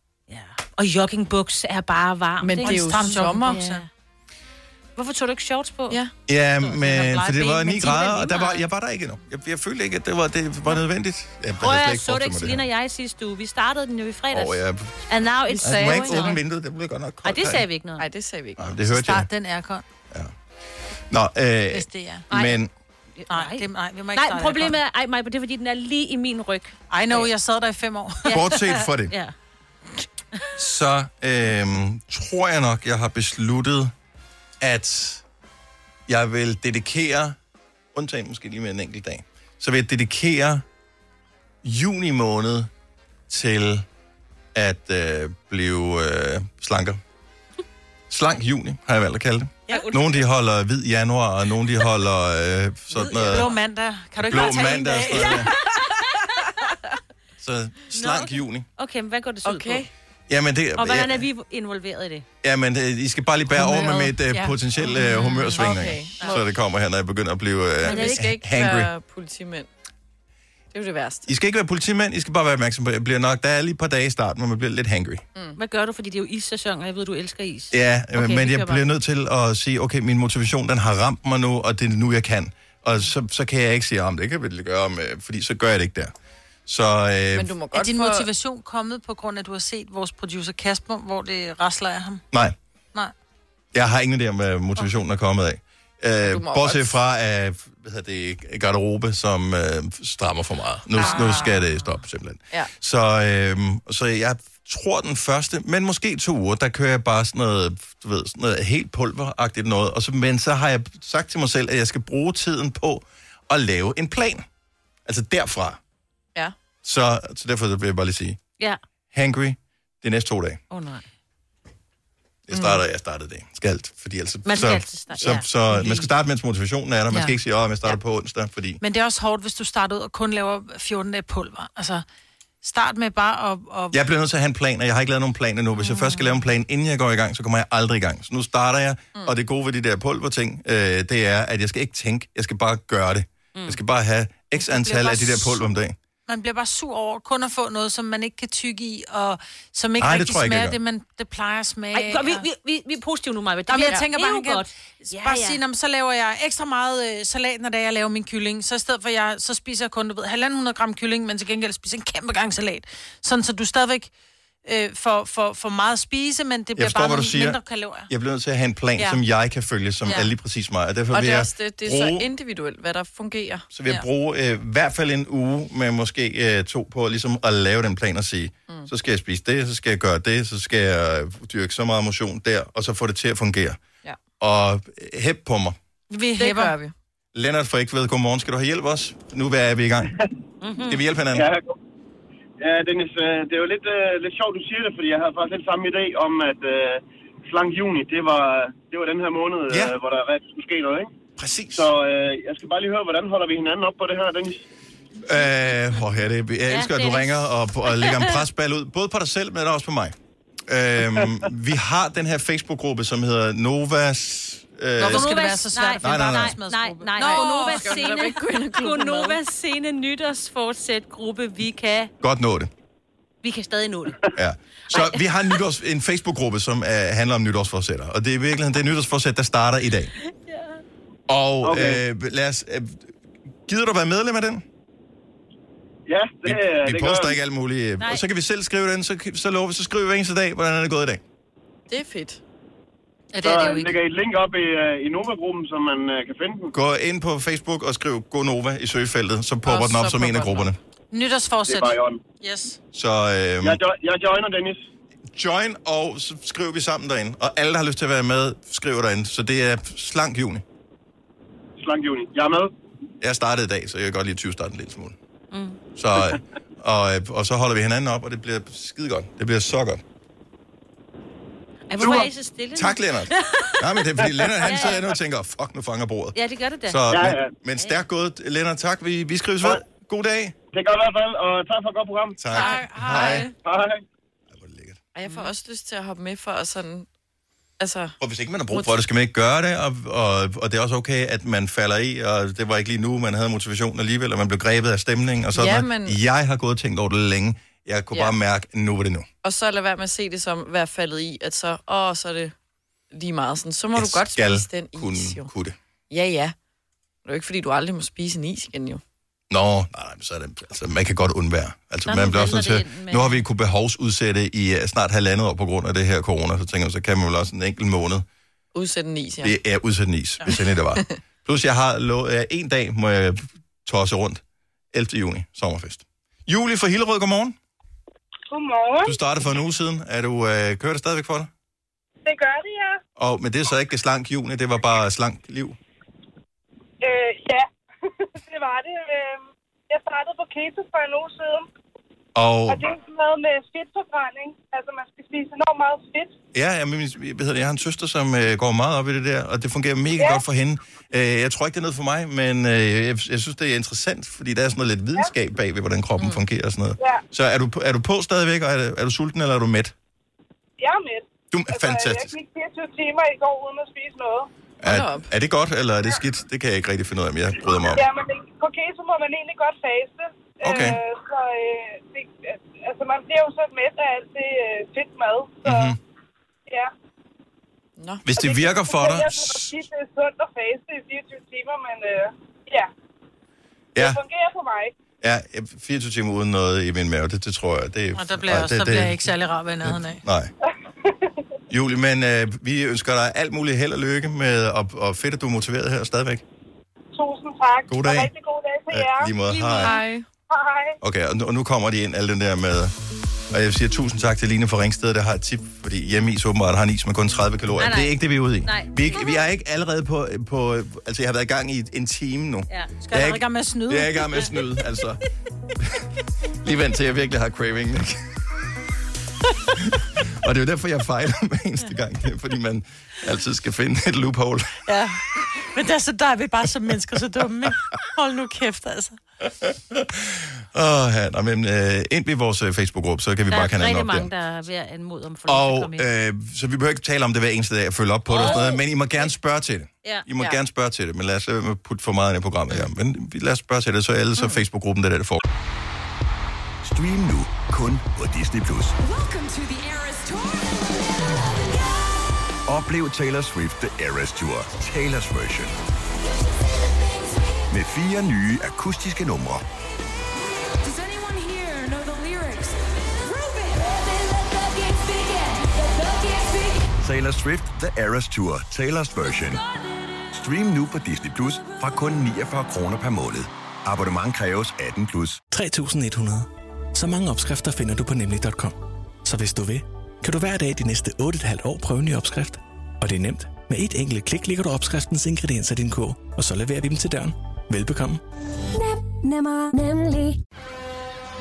Og joggingbuks er bare varmt. Men det er jo sommer. Ja. Hvorfor tog du ikke shorts på? Ja. Ja, men for det var ben, 9 men de grader, er og der lige var, jeg var der ikke endnu. Jeg, jeg følte ikke, at det var, det var nødvendigt. Jeg slet at ikke så det ikke, Selina og jeg sidste uge. Vi startede den jo i fredags. Åh, ja. And now it's Altså, du må ikke åbne vinduet, det bliver godt nok Nej, koldt. det sagde vi ikke noget. Nej, det sagde vi ikke. Nej, det hørte jeg. Start den aircon, Nå, øh, hvis det er. men Nej, det, nej, vi må ikke Nej, problemet er, ej, Maja, det er, fordi den er lige i min ryg. I know, jeg sad der i fem år. Bortset fra det. Ja. så øh, tror jeg nok, jeg har besluttet, at jeg vil dedikere, undtagen måske lige med en enkelt dag, så vil jeg dedikere juni måned til at øh, blive øh, slanker. Slank juni, har jeg valgt at kalde det. Ja. Nogle de holder hvid januar, og nogle de holder øh, sådan noget... Blå mandag. Kan du ikke Blå bare tage mandag en dag? noget. Så slank okay. juni. Okay, men hvad går det så okay. ud på? Jamen, det, Og hvordan ja, er vi involveret i det? jamen, øh, I skal bare lige bære over med Humøret. mit uh, Ja. potentielle uh, humørsvingning. Okay. Så det kommer her, når jeg begynder at blive uh, Men vi skal ikke hangry. være politimænd. Det er jo det værste. I skal ikke være politimænd, I skal bare være opmærksom på, at jeg bliver nok, der er lige et par dage i starten, hvor man bliver lidt hangry. Mm. Hvad gør du? Fordi det er jo issæson, og jeg ved, du elsker is. Ja, Okay, men jeg bare. bliver nødt til at sige, okay, min motivation, den har ramt mig nu, og det er nu, jeg kan. Og så, så kan jeg ikke sige, om det kan vi gøre, med, fordi så gør jeg det ikke der. Så øh, Men du må Er godt din få... motivation kommet på grund af, at du har set vores producer Kasper, hvor det rasler af ham? nej, Nej. jeg har ingen idé om, hvad motivationen er kommet af. Øh, bortset fra at, hvad hedder det, garderobe, som øh, strammer for meget. Nu, ah. nu skal det stoppe, simpelthen. Ja. Så, øh, så jeg tror den første, men måske to uger, der kører jeg bare sådan noget, du ved, sådan noget helt pulveragtigt noget. Og så, men så har jeg sagt til mig selv, at jeg skal bruge tiden på at lave en plan. Altså derfra. Ja. Så, så derfor vil jeg bare lige sige, Ja. hangry de næste to dage. Åh oh, nej. Jeg starter, jeg startede det. Skal alt, fordi altså, Man skal så, altid starte, så, ja. så, man skal starte, mens motivationen er der. Man Ja. skal ikke sige, at jeg starter på onsdag, fordi... Men det er også hårdt, hvis du starter ud og kun laver 14 dage pulver. Altså, start med bare at... at Jeg bliver nødt til at have en plan, og jeg har ikke lavet nogen plan endnu. Hvis jeg først skal lave en plan, inden jeg går i gang, så kommer jeg aldrig i gang. Så nu starter jeg, mm. og det gode ved de der pulverting, øh, det er, at jeg skal ikke tænke, jeg skal bare gøre det. Mm. Jeg skal bare have x antal bare af de der pulver om dagen. Man bliver bare sur over kun at få noget, som man ikke kan tygge i, og som ikke Ej, det rigtig tror jeg ikke, jeg smager gør. det, man det plejer at smage. Ej, godt, vi, og- vi, vi, vi er positive nu, Maja. Det Jamen, jeg tænker er bare, jo han kan godt. ja, bare sige, "Nå, men så laver jeg ekstra meget øh, salat, når det er, jeg laver min kylling. Så i stedet for, jeg, så spiser jeg kun, du ved, 1.500 gram kylling, men til gengæld spiser en kæmpe gang salat. Sådan, så du stadigvæk øh, får, får, får meget at spise, men det bliver forstår, bare nogle siger. mindre kalorier. Jeg bliver nødt til at have en plan, Ja. som jeg kan følge, som Ja. er lige præcis mig. Og derfor Og vil det er også det, det er bruge, så individuelt, hvad der fungerer. så vil jeg bruge øh, i hvert fald en uge med måske øh, to på ligesom at lave den plan og sige, mm. så skal jeg spise det, så skal jeg gøre det, så skal jeg øh, dyrke så meget motion der, og så få det til at fungere. Ja. Og øh, hæb på mig. Vi Det hæpper. gør vi. Lennart fra Ægved, godmorgen. Skal du have hjælp også? Nu er vi i gang. Skal vi hjælpe hinanden? Ja, ja Dennis, øh, det er jo lidt, øh, lidt sjovt, du siger det, fordi jeg havde faktisk lidt samme idé om, at øh, slank juni, det var, det var den her måned, Ja. øh, hvor der skulle ske noget, ikke? Præcis. Så øh, jeg skal bare lige høre, hvordan holder vi hinanden op på det her, Dennis? Øh, oh, ja, det, jeg elsker, at du ringer og, og lægger en presbal ud, både på dig selv, men også på mig. Øhm, vi har den her Facebook-gruppe, som hedder Novas... Øh, Hvorfor skal det være så svært at finde Nej, nej, nej. Nej, nej, nej. Gonovas med? Gonovas scene nytårsfortsæt gruppe. Vi kan, Godt nå det. vi kan stadig nå det. Ja. Så vi har en, nytårs, en Facebook-gruppe, som uh, handler om nytårsforsætter. Og det er i virkeligheden det nytårsforsæt, der starter i dag. Og Okay. øh, lad os... Øh, gider du være medlem af den? Ja, det, Vi det gør poster jeg. ikke alt muligt. Nej. Og så kan vi selv skrive den, så, så lover vi, så skriver vi hver eneste dag, hvordan er det gået i dag. Det er fedt. Ja, Så lægger I et link op i, øh, i Nova-gruppen, så man øh, kan finde den. Gå ind på Facebook og skriv GoNova i søgefeltet, så popper Og den op så som en af den grupperne. Nytårsforsæt. Det er bare i orden. Yes. Så øh, Jeg, jo- jeg joiner, Dennis. join, og så skriver vi sammen derinde. Og alle, der har lyst til at være med, skriver derinde. Så det er slank juni. Slank juni. Jeg er med. Jeg startede i dag, så jeg kan godt lige 20 starte en lille smule. Mm. Så, øh, og, øh, og så holder vi hinanden op, og det bliver skide godt. Det bliver så godt. Ej, hvorfor er I så stille? Tak, Lennart. Nej, men det er fordi, Lennart han sidder nu og tænker, fuck, nu fanger bordet. Ja, det gør det da. Så, men, men stærkt gået, Lennart. Tak. Vi, vi skrives ved. God dag. Det gør i hvert fald, og tak for et godt program. Tak. Hej. Hej. Og jeg får også lyst til at hoppe med for at sådan... Altså, Og hvis ikke man har brug for det, skal man ikke gøre det, og, og, og det er også okay, at man falder i, og det var ikke lige nu, man havde motivation alligevel, og man blev grebet af stemningen, og sådan Ja, men- Jeg har gået og tænkt over det længe. Jeg kunne Ja. bare mærke, at nu var det nu. og så lad være med at se det som at være faldet i, at så, åh, så er det lige meget sådan. Så må Jeg du godt spise den kunne, is, jo. kunne det. Ja, ja. Det er jo ikke, fordi du aldrig må spise en is igen, jo. Nå, nej, nej, så er det, altså, man kan godt undvære. Altså, Nå, man bliver også nødt til, med- nu har vi kunne behovsudsætte i uh, snart halvandet år på grund af det her corona, så tænker jeg, så kan man vel også en enkelt måned. Udsætte en is, ja. Det er udsætte en is, hvis endelig det var. Plus, jeg har lov, uh, en dag må jeg tosse rundt. 11. juni, sommerfest. Julie fra Hillerød, godmorgen. Godmorgen. Du startede for en uge siden. Er du, uh, kører det stadigvæk for dig? Det gør det, ja. Og, men det er så ikke slank juni, det var bare slank liv. Øh, ja, det var det. Øh, jeg startede på keto for en uge siden. Og Og det er sådan noget med fedtforbrænding. Altså, man skal spise enormt meget fedt. ja, jeg, min, hvad hedder det, jeg har en søster, som øh, går meget op i det der, og det fungerer mega ja. godt for hende. Øh, jeg tror ikke, det er noget for mig, men øh, jeg, jeg synes, det er interessant, fordi der er sådan noget lidt videnskab bag ved, hvordan kroppen mm. fungerer og sådan noget. Ja. Så er du, på- er du på stadigvæk, og er, er du sulten, eller er du mæt? Jeg er med. Du er fantastisk. Jeg gik 24 timer i går uden at spise noget. Er, er det godt, eller er det skidt? Det kan jeg ikke rigtig finde ud af, men jeg bryder mig om. Ja, men det- på keto må man egentlig godt faste. Okay. Øh, så øh, det, altså, man bliver jo så mæt af alt det øh, fedt mad. Så, Mhm. ja. Nå. Hvis det virker for dig, Jeg tit, det er sundt at faste i 24 timer, men øh, ja. Ja. Det fungerer for mig. Ja, 24 timer uden noget i min mave, det, det tror jeg. Det, Og der bliver, også, det, der bliver jeg ikke særlig rar ved nærheden af. Nej. Julie, men øh, vi ønsker dig alt muligt held og lykke med, og, og fedt, at du er motiveret her stadigvæk. Tusind tak. God dag. Og rigtig god dag til Ja, jer. lige måde. Hej. Hej. Hej. Okay, og nu, og nu kommer de ind, alle den der med... Og jeg siger tusind tak til Line fra Ringsted, der har et tip, fordi hjemmeis åbenbart har en is med kun 30 kalorier. Nej, nej. Det er ikke det, vi er ude i. Nej. Vi, er ikke, vi er ikke allerede på, på... Altså, jeg har været i gang i en time nu. Ja. Skal Jeg er jeg ikke- ikke gang med at snyde? Jeg er i gang med at snyde, altså. Lige vent til, jeg virkelig har craving, ikke? og det er jo derfor, jeg fejler hver eneste gang. Det er, fordi man altid skal finde et loophole. Ja. Men der, så der er vi bare som mennesker så dumme, ikke? Hold nu kæft, altså. Åh, ja, nå, men øh, ind i vores øh, Facebook-gruppe, så kan vi Der bare er kanalen op der. mange, der er ved at anmode om at at Og komme ind. øh, så vi behøver ikke tale om det hver eneste dag og følge op på det og sådan noget, men I må gerne spørge til det. Ja. I må Ja. gerne spørge til det, men lad os at putte for meget ind i programmet her. Men vi lad os spørge til det, så er alle så Facebook-gruppen, der er der, det får. Stream nu kun på Disney+. Plus. Oplev Taylor Swift The Eras Tour, Taylor's version. Med fire nye akustiske numre. Taylor Swift The Eras Tour, Taylor's version. Stream nu på Disney Plus fra kun 49 kroner per måned. Abonnement kræves 18 plus. 3100. Så mange opskrifter finder du på nemlig.com. Så hvis du vil, kan du hver dag de næste 8,5 år prøve en ny opskrift. Og det er nemt. Med et enkelt klik ligger du opskriftens ingredienser i din kog, og så leverer vi dem til døren. Velbekomme. Nem, nemmer, nemlig.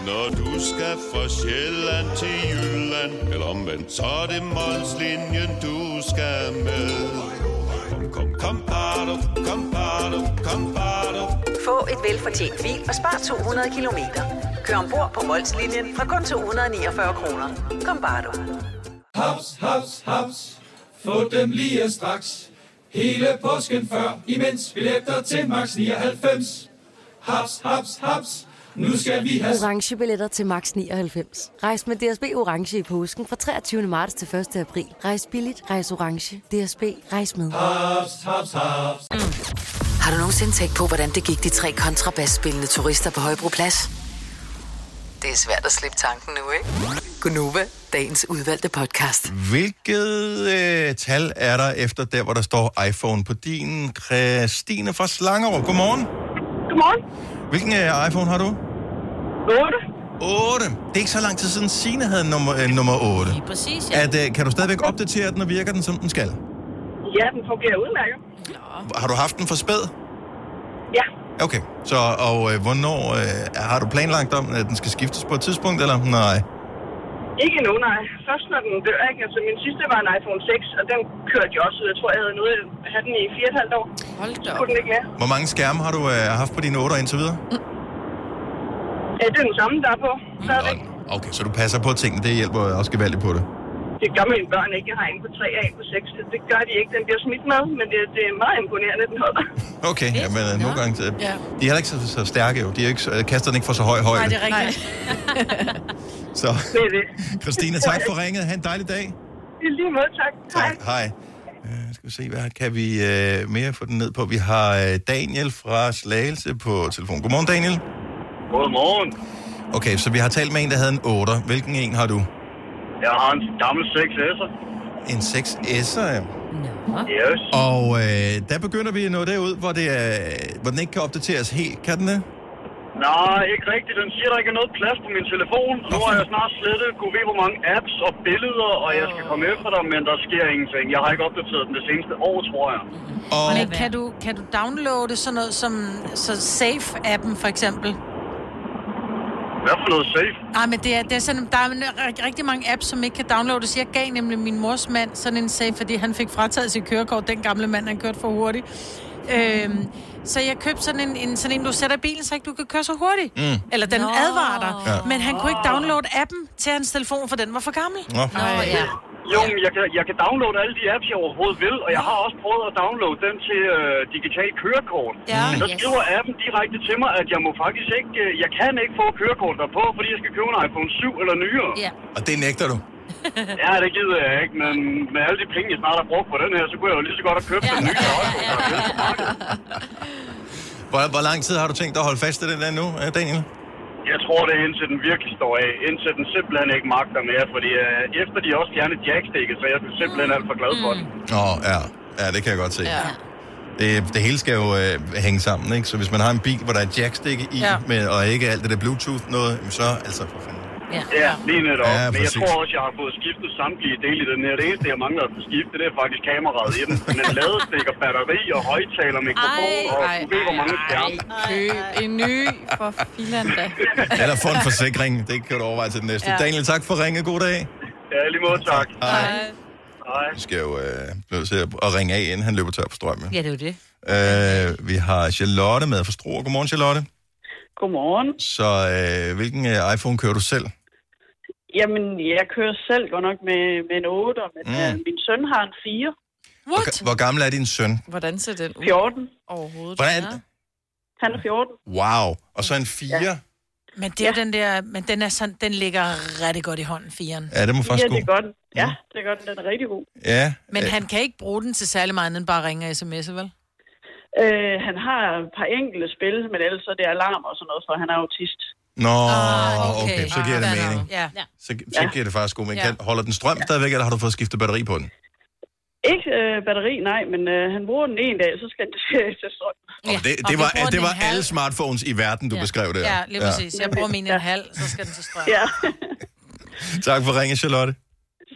Når du skal fra Sjælland til Jylland Eller omvendt, så er det Molslinjen, du skal med Kom, kom, kom, bado, kom, bado, kom, bado. Få et velfortjent bil og spar 200 kilometer. Kør ombord på Molslinjen fra kun 249 kroner. Kom bare du. Haps, haps, haps. Få dem lige straks. Hele påsken før, imens billetter til max 99. Haps, haps, haps. Nu skal vi have... Orange billetter til max 99. Rejs med DSB Orange i påsken fra 23. marts til 1. april. Rejs billigt, rejs orange. DSB, rejs med. Haps, haps, haps. Har du nogensinde tænkt på, hvordan det gik de tre kontrabasspillende turister på Højbroplads? Det er svært at slippe tanken nu, ikke? Gunova, dagens udvalgte podcast. Hvilket øh, tal er der efter der, hvor der står iPhone på din? Christine fra Slangerup. Godmorgen. Godmorgen. Hvilken øh, iPhone har du? 8. 8. Det er ikke så lang tid siden Signe havde nummer, øh, nummer 8. Præcis, ja. At, øh, kan du stadigvæk opdatere den, og virker den, som den skal? Ja, den fungerer udmærket. Har du haft den for spæd? Ja. Okay, så og øh, hvornår øh, har du planlagt om, at den skal skiftes på et tidspunkt, eller nej? Ikke endnu, nej. Først når den dør, ikke? Altså, min sidste var en iPhone 6, og den kørte jo også. Jeg tror, jeg havde nået at have den i 4,5 år. Hold da Så op. kunne den ikke mere. Hvor mange skærme har du øh, haft på dine 8 indtil videre? Ja, det er den samme, der er på. Stadigvæk. Okay, så du passer på tingene, det hjælper også gevaldigt på det. Det gør mine børn ikke. Jeg har en på 3 og en på 6. Det gør de ikke. Den bliver smidt med, men det, det er meget imponerende, den holder. Okay, ja, men øh, nogle gange... Øh, de er heller ikke så, så stærke jo. De er ikke, så- øh, kaster den ikke for så høj højde. Nej, det er rigtigt. Så, Det er det. Christine, tak for ringet. Ha' en dejlig dag. I lige måde, tak. Hej. Hej. Øh, skal vi se, hvad kan vi øh, mere få den ned på? Vi har øh, Daniel fra Slagelse på telefon. Godmorgen, Daniel. Godmorgen. Okay, så vi har talt med en, der havde en 8. Hvilken en har du? Jeg har en gammel 6S'er. En 6S'er, ja. Yes. Og øh, der begynder vi at nå derud, hvor, det er, hvor den ikke kan opdateres helt. Kan den det? Nej, ikke rigtigt. Den siger, der ikke er noget plads på min telefon. Nu har jeg snart slettet kunne ved, hvor mange apps og billeder, og jeg skal komme efter dig, men der sker ingenting. Jeg har ikke opdateret den det seneste år, tror jeg. Og Men kan du, kan du downloade sådan noget som så Safe-appen for eksempel? Hvad for noget safe? Nej, men det er, det er sådan, der er ri- rigtig mange apps, som ikke kan downloades. Jeg gav nemlig min mors mand sådan en safe, fordi han fik frataget sit kørekort. Den gamle mand, han kørte for hurtigt. Øhm, så jeg købte sådan en, en, sådan en, du sætter bilen, så ikke du kan køre så hurtigt. Mm. Eller den Nå. advarer dig. Ja. Men han kunne ikke downloade appen til hans telefon, for den var for gammel. Nå. Nå, ja. Jo, men jeg kan, jeg kan downloade alle de apps, jeg overhovedet vil, og jeg har også prøvet at downloade dem til øh, digital kørekort. Ja. Men der Yes. skriver appen direkte til mig, at jeg må faktisk ikke, øh, jeg kan ikke få kørekort derpå, fordi jeg skal købe en iPhone 7 eller nyere. Ja. Og det nægter du? Ja, det gider jeg ikke, men med alle de penge, jeg snart har brugt på den her, så kunne jeg jo lige så godt have købt den nye iPhone. der er på markedet. Hvor, hvor lang tid har du tænkt dig at holde fast i den der nu, øh, Daniel? Jeg tror, det er indtil den virkelig står af. Indtil den simpelthen ikke magter mere, fordi øh, efter de også fjernede jackstikket, så er jeg simpelthen alt for glad for den. Nå, ja. Ja, det kan jeg godt se. Ja. Det, det hele skal jo øh, hænge sammen, ikke? Så hvis man har en bil, hvor der er et jackstick i, Ja. med, og ikke alt det der Bluetooth noget, så altså for fanden. Ja, ja lige netop. Ja, Men jeg præcis. tror også, jeg har fået skiftet samtlige dele i den her. Det eneste, jeg mangler at få skiftet, det er faktisk kameraet i den. Men ladestikker, batteri og højtaler, mikrofon og du ved, hvor mange skærme. Køb en ny for filan da. Eller få en forsikring. Det kan du overveje til den næste. Ja. Daniel, tak for ringe. God dag. Ja, lige måde, tak. Hej. Hej. Vi skal jo øh, blive til at at ringe af, inden han løber tør på strømmen. Ja, det er jo det. Øh, vi har Charlotte med fra Struer. Godmorgen, Charlotte. Godmorgen. Så øh, hvilken øh, iPhone kører du selv? Jamen, jeg kører selv godt nok med, med en 8, men Mm. mm. øh, min søn har en 4. Hvor, hvor gammel er din søn? Hvordan ser den ud? 14. Overhovedet. Hvordan? Han er 14. Wow. Og så en 4? Ja, Men det er jo den der, men den er sådan, den ligger rigtig godt i hånden, firen. ja det må faktisk ja, det er godt. Ja, det er godt. Den er rigtig god. Ja. Men øh, han kan ikke bruge den til særlig meget, end bare ringe og sms'e, vel? Øh, han har et par enkelte spil, men ellers så er det alarm og sådan noget, for han er autist. Nå, Ah, okay. okay, så giver det fair nok. mening. Ja. Så, så giver det faktisk god mening. Kan, holder den strøm stadigvæk, eller har du fået skiftet batteri på den? Ikke øh, batteri, nej, men øh, han bruger den en dag, så skal den til, strøm. Ja. Det, det, var, det var alle smartphones i verden, du ja. beskrev det. Ja, lige præcis. Jeg bruger min en halv, så skal den til strøm. Ja. Tak for ringen, Charlotte.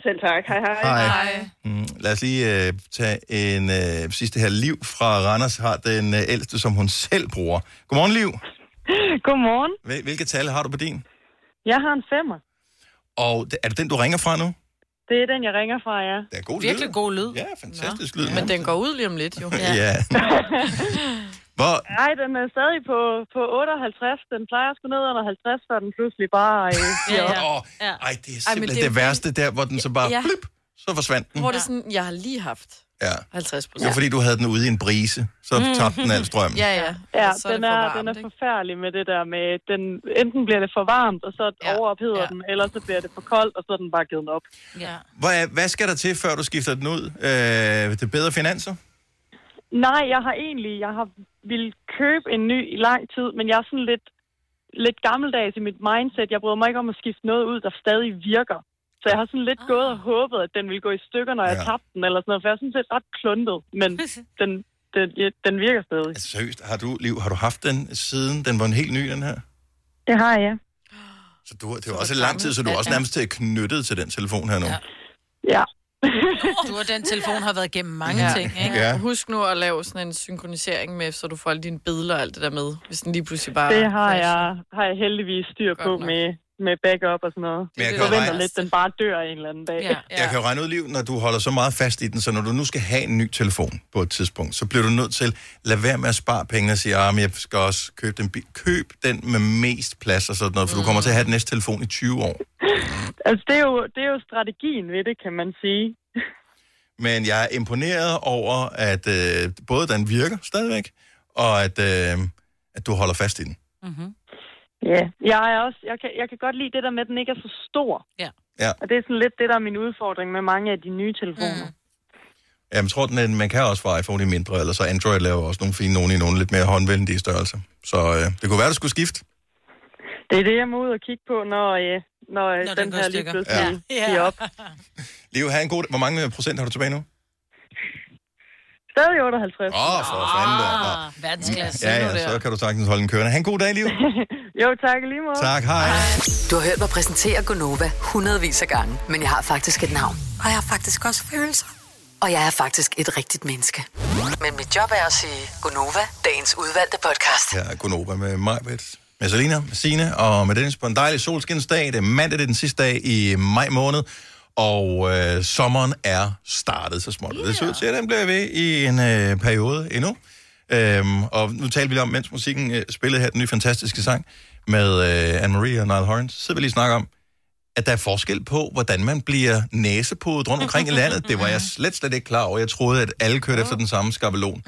Selv tak. Hej, hej. Hej. Mm, lad os lige øh, tage en øh, sidste her. Liv fra Randers har den øh, ældste, som hun selv bruger. Godmorgen, Liv. Godmorgen. Hvil- Hvilke tal har du på din? Jeg har en femmer. Og det- er det den, du ringer fra nu? Det er den, jeg ringer fra, ja. Det er god Virkelig god lyd. Ja, fantastisk lyd. Men den går ud lige om lidt, jo. Ja. ja. Hvor, Nej, den er stadig på, på 58. Den plejer skulle ned under 50, før den pludselig bare øh, op. Åh, ja. Ej, det er Ej, simpelthen det er det, det værste der, hvor den så bare, Ja. blip, så forsvandt den. Hvor det sådan, jeg har lige haft Ja. 50 Det var fordi, du havde den ude i en brise, så Mm. tabte den al strøm. Ja, ja. Ja, så er den er, varmt, den er ikke? forfærdelig med det der med, den, enten bliver det for varmt, og så ja. overopheder ja. den, eller så bliver det for koldt, og så er den bare givet op. Ja. Hvad, hvad skal der til, før du skifter den ud? Øh, det bedre finanser? Nej, jeg har egentlig, jeg har ville købe en ny i lang tid, men jeg er sådan lidt, lidt gammeldags i mit mindset. Jeg bryder mig ikke om at skifte noget ud, der stadig virker. Så jeg har sådan lidt gået og håbet, at den ville gå i stykker, når jeg Ja. tabte den, eller sådan noget, for jeg er sådan set ret kluntet, men den, den, ja, den virker stadig. Altså, seriøst, har du, Liv, har du haft den siden? Den var en helt ny, den her? Det har jeg. Så du, det var også lang tid, så du er også nærmest til knyttet til den telefon her nu. Ja. Ja. Du og den telefon har været igennem mange Ja. ting, ikke? Ja. Husk nu at lave sådan en synkronisering med, så du får alle dine billeder og alt det der med, hvis den lige pludselig bare... Det har jeg, har jeg heldigvis styr på med, med backup og sådan noget. Men jeg jeg forventer regne- lidt, den bare dør en eller anden dag. Ja. Jeg kan jo regne ud, Liv, når du holder så meget fast i den, så når du nu skal have en ny telefon på et tidspunkt, så bliver du nødt til, lad være med at spare penge og sige, ah, men jeg skal også købe den, køb den med mest plads og sådan noget, for du kommer til at have den næste telefon i 20 år. Altså, det er, jo, det er jo strategien ved det, kan man sige. Men jeg er imponeret over, at øh, både den virker stadigvæk, og at, øh, at du holder fast i den. Mm-hmm. Ja, jeg, er også, jeg, kan, jeg kan godt lide det der med, at den ikke er så stor. Ja. Ja. Og det er sådan lidt det, der er min udfordring med mange af de nye telefoner. Mm. Jeg tror, den, er- man kan også få iPhone i mindre, eller så Android laver også nogle fine, nogle i nogle lidt mere håndvendige størrelser. Så øh, det kunne være, du skulle skifte. Det er det, jeg må ud og kigge på, når, øh, når, Når når den den her lige pludselig Ja. ja. op. Liv, have en god... Hvor mange procent har du tilbage nu? Stadig 58. Åh, oh, for fanden da. Nå. Verdensklasse. Ja, ja, så kan du sagtens holde den kørende. Ha' en god dag, Liv. jo, tak lige måde. Tak, hej. Du har hørt mig præsentere Gonova hundredvis af gange, men jeg har faktisk et navn. Og jeg har faktisk også følelser. Og jeg er faktisk et rigtigt menneske. Men mit job er at sige Gonova, dagens udvalgte podcast. Her er Gunova med mig, med Selina, med Signe og med Dennis på en dejlig solskinsdag. Det er mandag, det er den sidste dag i maj måned, og øh, sommeren er startet så småt. Yeah. Det ser ud til, at den bliver ved i en øh, periode endnu. Øhm, og nu taler vi om, mens musikken øh, spillede her, den nye fantastiske sang med øh, Anne-Marie og Niall Horan, så sidder vi lige og snakker om, at der er forskel på, hvordan man bliver næsepodet rundt omkring i landet. Det var jeg slet, slet ikke klar over. Jeg troede, at alle kørte efter den samme skabelon.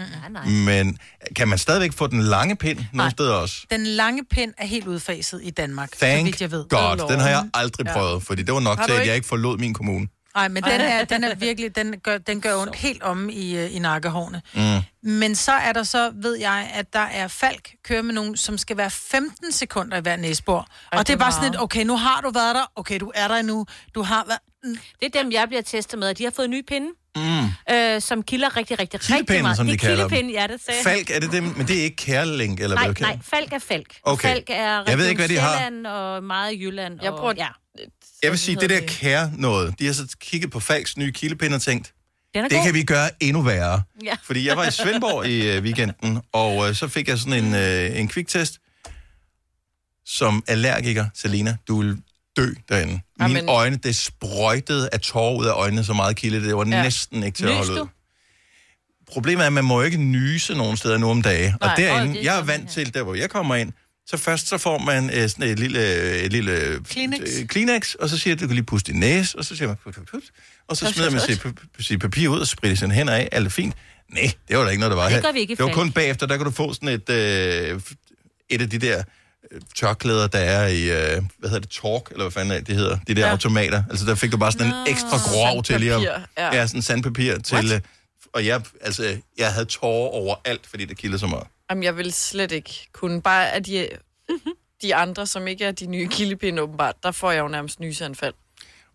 Men kan man stadigvæk få den lange pind nogle steder også? Den lange pind er helt udfaset i Danmark, så Thank vidt jeg ved. God. Den har jeg aldrig prøvet, fordi det var nok Har til, at jeg ikke forlod min kommune. Nej, men den er, den er virkelig, den gør, den gør ondt helt om i, øh, i nakkehårene. Mm. Men så er der så, ved jeg, at der er Falk kører med nogen, som skal være 15 sekunder i hver næsebor. Og det er bare sådan et, okay, nu har du været der, okay, du er der nu, du har været... Det er dem, jeg bliver testet med. De har fået nye pinde, Mm. øh, som kilder rigtig, rigtig, rigtig Kildepinde, meget. som det de er kalder dem. ja, det sagde jeg. Falk, er det dem? Men det er ikke kærlink, eller Nej, hvad nej, Falk er Falk. Okay. Falk er Jeg ved ikke, hvad de har. Og meget Jylland. Jeg bruger- ja. Jeg vil sige, det der kære noget, de har så kigget på Falks nye kildepinde og tænkt, det god. kan vi gøre endnu værre. Ja. Fordi jeg var i Svendborg i øh, weekenden, og øh, så fik jeg sådan en, øh, en kviktest. Som allergiker, Selina, du vil dø derinde. Mine Amen. øjne, det sprøjtede af tårer ud af øjnene så meget kilde. Det var ja. Næsten ikke til at Nys holde du? ud. Problemet er, at man må ikke nyse nogen steder nu om dage. Nej, og derinde, er jeg er vant til, der hvor jeg kommer ind, så først så får man øh, sådan et lille, et lille Kleenex. øh, Kleenex, og så siger du, du kan lige puste din næse, og så siger man, put, put, put, og så smider man sit, sit papir ud og spritter sine hænder af. Alt er fint. Nej, det var da ikke noget, der var Det her. gør vi ikke det var kun bagefter, der kan du få sådan et, øh, et af de der øh, tørklæder, der er i, øh, hvad hedder det, Tork, eller hvad fanden det hedder, de der ja. Automater. Altså, der fik du bare sådan en ekstra grov til lige at... Ja. Ja, sådan sandpapir til... Øh, og jeg, altså, jeg havde tårer over alt, fordi det kildede så meget. Jamen, jeg vil slet ikke kunne. Bare af de, de andre, som ikke er de nye kildepinde åbenbart, der får jeg jo nærmest nyseanfald.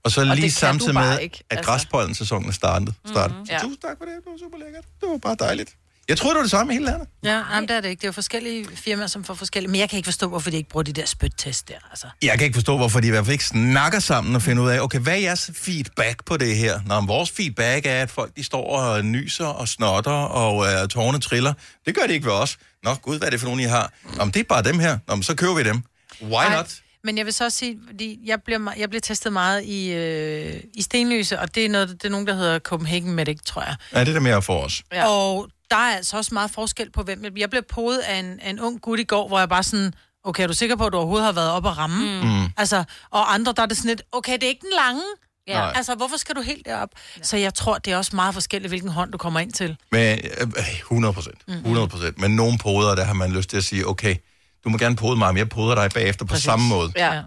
Og så Og lige kan samtidig med, ikke, at altså. græspollen-sæsonen er startet. startet. Mm-hmm. Så Ja. tusind tak for det, det var super lækkert. Det var bare dejligt. Jeg troede, det var det samme i hele landet. Ja, jamen, det er det ikke. Det er jo forskellige firmaer, som får forskellige... Men jeg kan ikke forstå, hvorfor de ikke bruger de der spyttest der. Altså. Jeg kan ikke forstå, hvorfor de i hvert fald ikke snakker sammen og finder ud af, okay, hvad er jeres feedback på det her? Nå, men vores feedback er, at folk de står og nyser og snotter og uh, tårne triller. Det gør de ikke ved os. Nå, gud, hvad er det for nogen, I har? Nå, men det er bare dem her. Nå, men så køber vi dem. Why Ej, not? Men jeg vil så også sige, fordi jeg bliver, jeg bliver testet meget i, øh, i Stenløse, og det er, noget, det er nogen, der hedder Copenhagen Medic, tror jeg. Ja, det er der mere for os. Ja. Og der er altså også meget forskel på, hvem... Jeg blev podet af en, af en ung gut i går, hvor jeg bare sådan... Okay, er du sikker på, at du overhovedet har været op og ramme? Mm. Altså, og andre, der er det sådan lidt... Okay, det er ikke den lange. Ja. Nej. Altså, hvorfor skal du helt derop? Ja. Så jeg tror, det er også meget forskelligt, hvilken hånd du kommer ind til. Men øh, 100 procent. 100 procent. Men nogle poder, der har man lyst til at sige, okay, du må gerne pode mig, men jeg poder dig bagefter på Præcis. samme måde. Ja.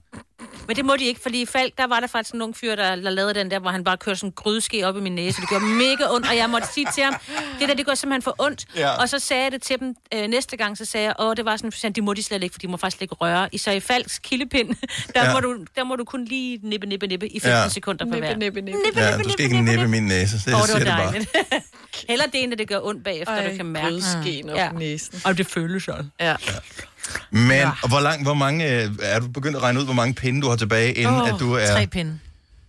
Men det må de ikke, fordi i Falk, der var der faktisk en ung fyr, der, der lavede den der, hvor han bare kørte sådan en grydeske op i min næse. Det gjorde mega ondt, og jeg måtte sige til ham, det der, det går simpelthen for ondt. Ja. Og så sagde jeg det til dem øh, næste gang, så sagde jeg, åh, det var sådan, sådan, de må de slet ikke, for de må faktisk ikke røre. I så i Falks kildepind, der, Ja. ja. må du, der må du kun lige nippe, nippe, nippe i 15 Ja. ja. sekunder på Nippe, hver. nippe, nippe. Ja, du skal ikke næppe min næse. Det, oh, det var siger det bare. Heller det, end at det gør ondt bagefter, Ej, du kan mærke. op i næsen. Og det føles sådan. Ja. Men ja. hvor, lang, hvor mange, øh, er du begyndt at regne ud, hvor mange pinde du har tilbage, inden Åh, at du er... Tre pinde.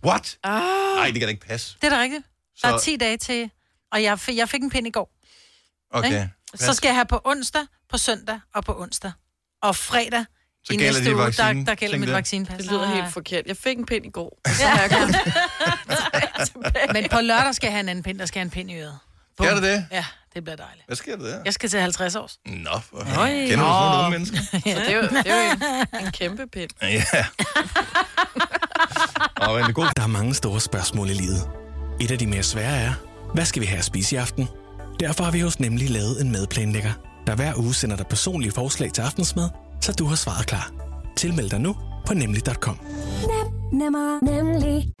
What? Ah. Nej, det kan da ikke passe. Det er da rigtigt. Der er Så- 10 dage til, og jeg, fik- jeg fik en pind i går. Okay. Ikke? Så skal jeg have på onsdag, på søndag og på onsdag. Og fredag Så i gælder næste dit uge, vaccine, der, der gælder mit vaccinepas. Det lyder Ah. helt forkert. Jeg fik en pind i går. Så har jeg Men på lørdag skal jeg have en anden pind, der skal jeg have en pind i øret. Skal du det? Ja, det bliver dejligt. Hvad sker der der? Jeg skal til 50 års. Nå, for. Kender du sådan nogle unge mennesker? Så det er jo, det er jo en, en kæmpe pind. Ja. Og en god... Der er mange store spørgsmål i livet. Et af de mere svære er, hvad skal vi have at spise i aften? Derfor har vi hos Nemlig lavet en madplanlægger, der hver uge sender dig personlige forslag til aftensmad, så du har svaret klar. Tilmeld dig nu på nemlig.com. Nemmer, nemlig.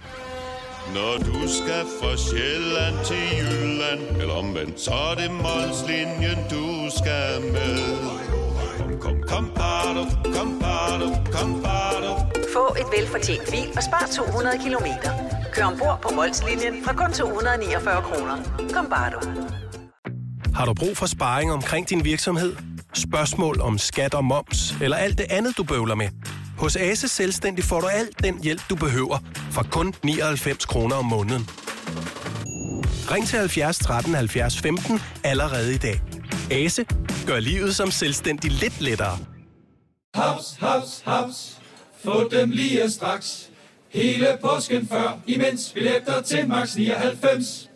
Når du skal fra Sjælland til Jylland Eller omvendt, så er det Molslinjen, du skal med Kom, kom, kom, bado, kom, bado, kom, bado. Få et velfortjent bil og spar 200 kilometer. Kør ombord på Molslinjen fra kun 249 kroner. Kom bare du. Har du brug for sparring omkring din virksomhed? Spørgsmål om skat og moms, eller alt det andet, du bøvler med? Hos Ase Selvstændig får du alt den hjælp, du behøver, for kun 99 kroner om måneden. Ring til 70 13 70 15 allerede i dag. Ase gør livet som selvstændig lidt lettere. Haps, haps, haps. Få dem lige straks. Hele påsken før, imens billetter til max 99.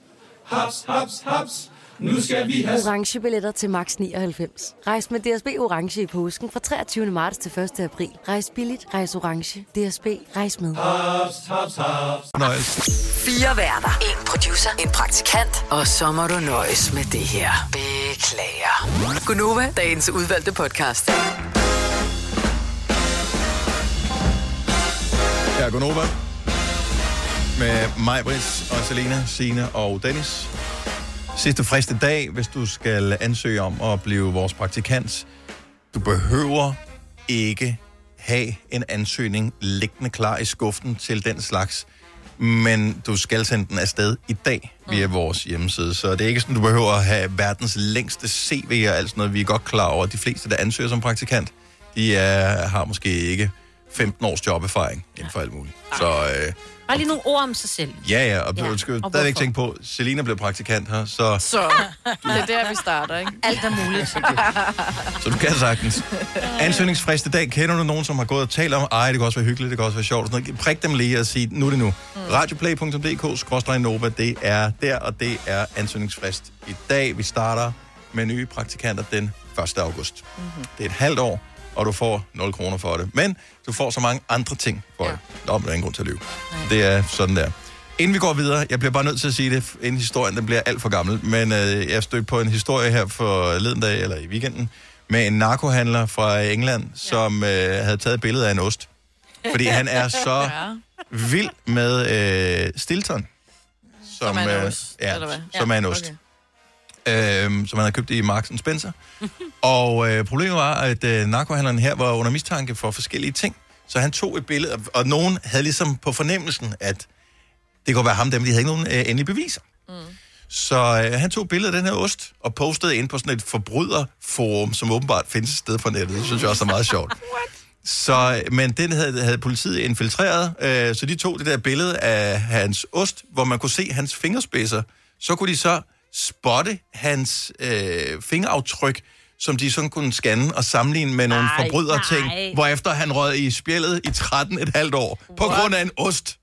Haps, haps, haps. Nu skal vi have... Orange billetter til max 99. Rejs med DSB Orange i påsken fra 23. marts til 1. april. Rejs billigt, rejs orange. DSB, rejs med. Haps, haps, haps. Fornøjelse. Fire værter. En producer. En praktikant. Og så må du nøjes med det her. Beklager. Gunova, dagens udvalgte podcast. Ja, godnova. med mig, Britt og Selena, Sine og Dennis. Sidste friste dag, hvis du skal ansøge om at blive vores praktikant. Du behøver ikke have en ansøgning liggende klar i skuffen til den slags. Men du skal sende den afsted i dag via vores hjemmeside. Så det er ikke sådan, du behøver at have verdens længste CV og alt sådan noget. Vi er godt klar over, at de fleste, der ansøger som praktikant, de er, har måske ikke 15 års joberfaring inden for alt muligt. Så øh, Bare lige nogle ord om sig selv. ja, ja, og ja. du skal og stadigvæk tænke på, Selina blev praktikant her, så, Så det er der, vi starter, ikke? Alt er muligt. så du kan sagtens. Ansøgningsfrist i dag, kender du nogen, som har gået og talt om, ej, det kan også være hyggeligt, det kan også være sjovt, sådan noget. Prik dem lige og sige, nu er det nu. Mm. Radioplay.dk-nova, det er der, og det er ansøgningsfrist i dag. Vi starter med nye praktikanter den 1. august. Mm-hmm. Det er et halvt år, og du får 0 kroner for det. Men du får så mange andre ting for ja. det. Der er ingen grund til at lyve. Det er sådan der. Inden vi går videre, jeg bliver bare nødt til at sige det, inden historien den bliver alt for gammel, men øh, jeg stødte på en historie her for leden dag, eller i weekenden, med en narkohandler fra England, ja. som øh, havde taget et billede af en ost. Fordi han er så vild med øh, Stilton. Som er en øh, ost, ja, eller hvad? som er en ost. Okay. Øhm, som han havde købt i Marks Spencer. og øh, problemet var, at øh, narkohandleren her var under mistanke for forskellige ting. Så han tog et billede, og- og nogen havde ligesom på fornemmelsen, at det kunne være ham, dem, de havde ikke nogen øh, endelige beviser. Mm. Så øh, han tog et billede af den her ost, og postede ind på sådan et forbryderforum, som åbenbart findes et sted på nettet. Det synes jeg også er meget sjovt. Så, men den havde, havde politiet infiltreret, øh, så de tog det der billede af hans ost, hvor man kunne se hans fingerspidser. Så kunne de så spotte hans øh, fingeraftryk, som de sådan kunne scanne og sammenligne med nogle forbryderting, nej. hvorefter han rød i spjældet i 13 et halvt år, på grund af en ost.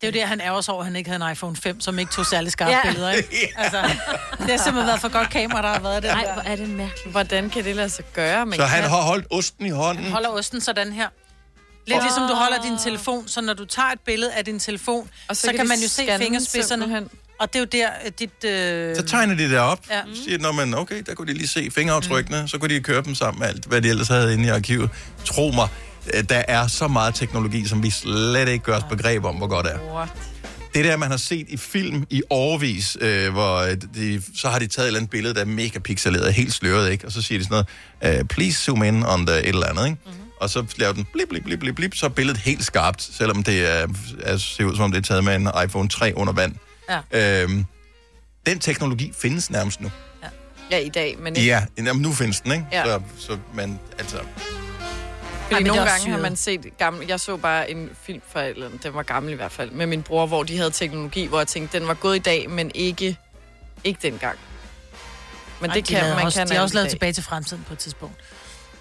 Det er jo det, han ærger sig over, at han ikke havde en iPhone 5, som ikke tog særlig skarpe Ja. ja. billeder, ikke? Altså, det har simpelthen været for godt kamera, der har været det. Nej, hvor er det mærkeligt. Hvordan kan det lade sig gøre? Man Så han kan... har holdt osten i hånden. Han holder osten sådan her. Lidt Åh. ligesom du holder din telefon, så når du tager et billede af din telefon, Og så, så kan kan man jo se fingerspidserne. simpelthen. Og det er jo der, øh, dit... Øh... Så tegner de det op, Ja. ja. siger, når man, okay, der kunne de lige se fingeraftrykkene, mm. så kunne de køre dem sammen med alt, hvad de ellers havde inde i arkivet. Tro mig, øh, der er så meget teknologi, som vi slet ikke gør os begreb om, hvor godt det er. What? Det der, man har set i film i overvis, øh, hvor øh, de, så har de taget et eller andet billede, der er mega pixeleret, helt sløret, ikke? Og så siger de sådan noget, please zoom in on the et eller andet, ikke? Mm-hmm. Og så laver den blip, blip, blip, blip, blip, så er billedet helt skarpt, selvom det er, er, ser ud som om det er taget med en iPhone 3 under vand. Ja. Øhm, den teknologi findes nærmest nu. Ja, i dag, men ikke... Ja, jamen, nu findes den, ikke? Ja. Så, så man, altså... Fordi Ej, nogle gange har syret. man set gammel... Jeg så bare en film fra, eller den var gammel i hvert fald, med min bror, hvor de havde teknologi, hvor jeg tænkte, den var gået i dag, men ikke, ikke dengang. Men Ej, det de kan man også, kan De har også lavet dag. tilbage til fremtiden på et tidspunkt.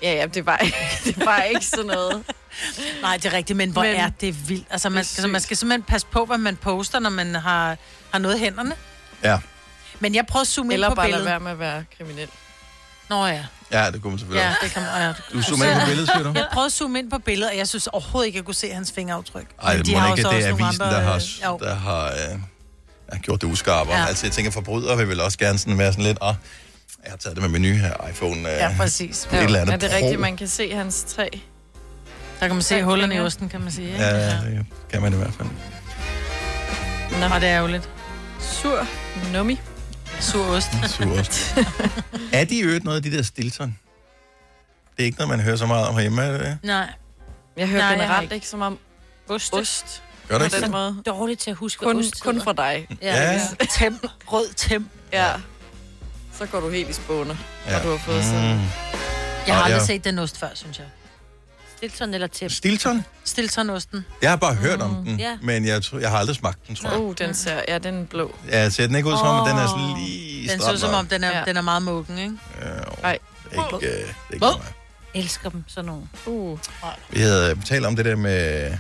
Ja, ja, det var, det var ikke sådan noget. Nej, det er rigtigt, men hvor Men- er det vildt. Altså, man skal, så man skal simpelthen passe på, hvad man poster, når man har, har noget i hænderne. Ja, Men jeg prøver at zoome Eller ind på bare lade billedet. være med at være kriminel. Nå ja. ja det kunne man selvfølgelig Ja, det kan man. Ja. Du zoomer ind på billedet, siger du? Jeg prøvede at zoome ind på billedet, og jeg synes overhovedet ikke, at jeg kunne se hans fingeraftryk. Ej, Men det må har jo ikke, det er avisen, andre, der har, øh, jo. der har øh, ja, gjort det uskarpere. Ja. Ja. Altså, jeg tænker, forbrydere vil vel også gerne sådan være sådan lidt, åh, jeg har taget det med min nye her iPhone. Øh, Ja, præcis. Et eller andet er det rigtigt, man kan se hans træ? Der kan man se hullerne i osten, kan man sige. Ikke? Ja, det kan man i hvert fald. Nå. Og det er ærgerligt. Sur nummi. Sur ost. Sur ost. er de i øvrigt noget af de der Stilton? Det er ikke noget, man hører så meget om herhjemme, er det det? Nej. Jeg hører Nej, jeg generelt har ikke. ikke som om Ost. ost. Gør det ikke den det? måde. Dårligt til at huske, Kun, hvad ost kun for dig. Ja. Ja. Tem. Rød tem. Ja. Så går du helt i spåner, Ja. og du har fået Mm. sådan. Jeg har aldrig jeg- set den ost før, synes jeg. Stilton eller tæp. Stilton? Stiltonosten. Jeg har bare hørt om den, Ja. men jeg, tror, jeg har aldrig smagt den, tror jeg. Uh, den ser, ja, den er blå. Ja, ser den ikke ud som om, at den er sådan lige Den ser ud som om, den er, Ja. ja. den er meget mukken, ikke? Nej. Ikke, øh, det er ikke mig. Elsker dem, sådan nogle. Uh. Vi havde talt om det der med,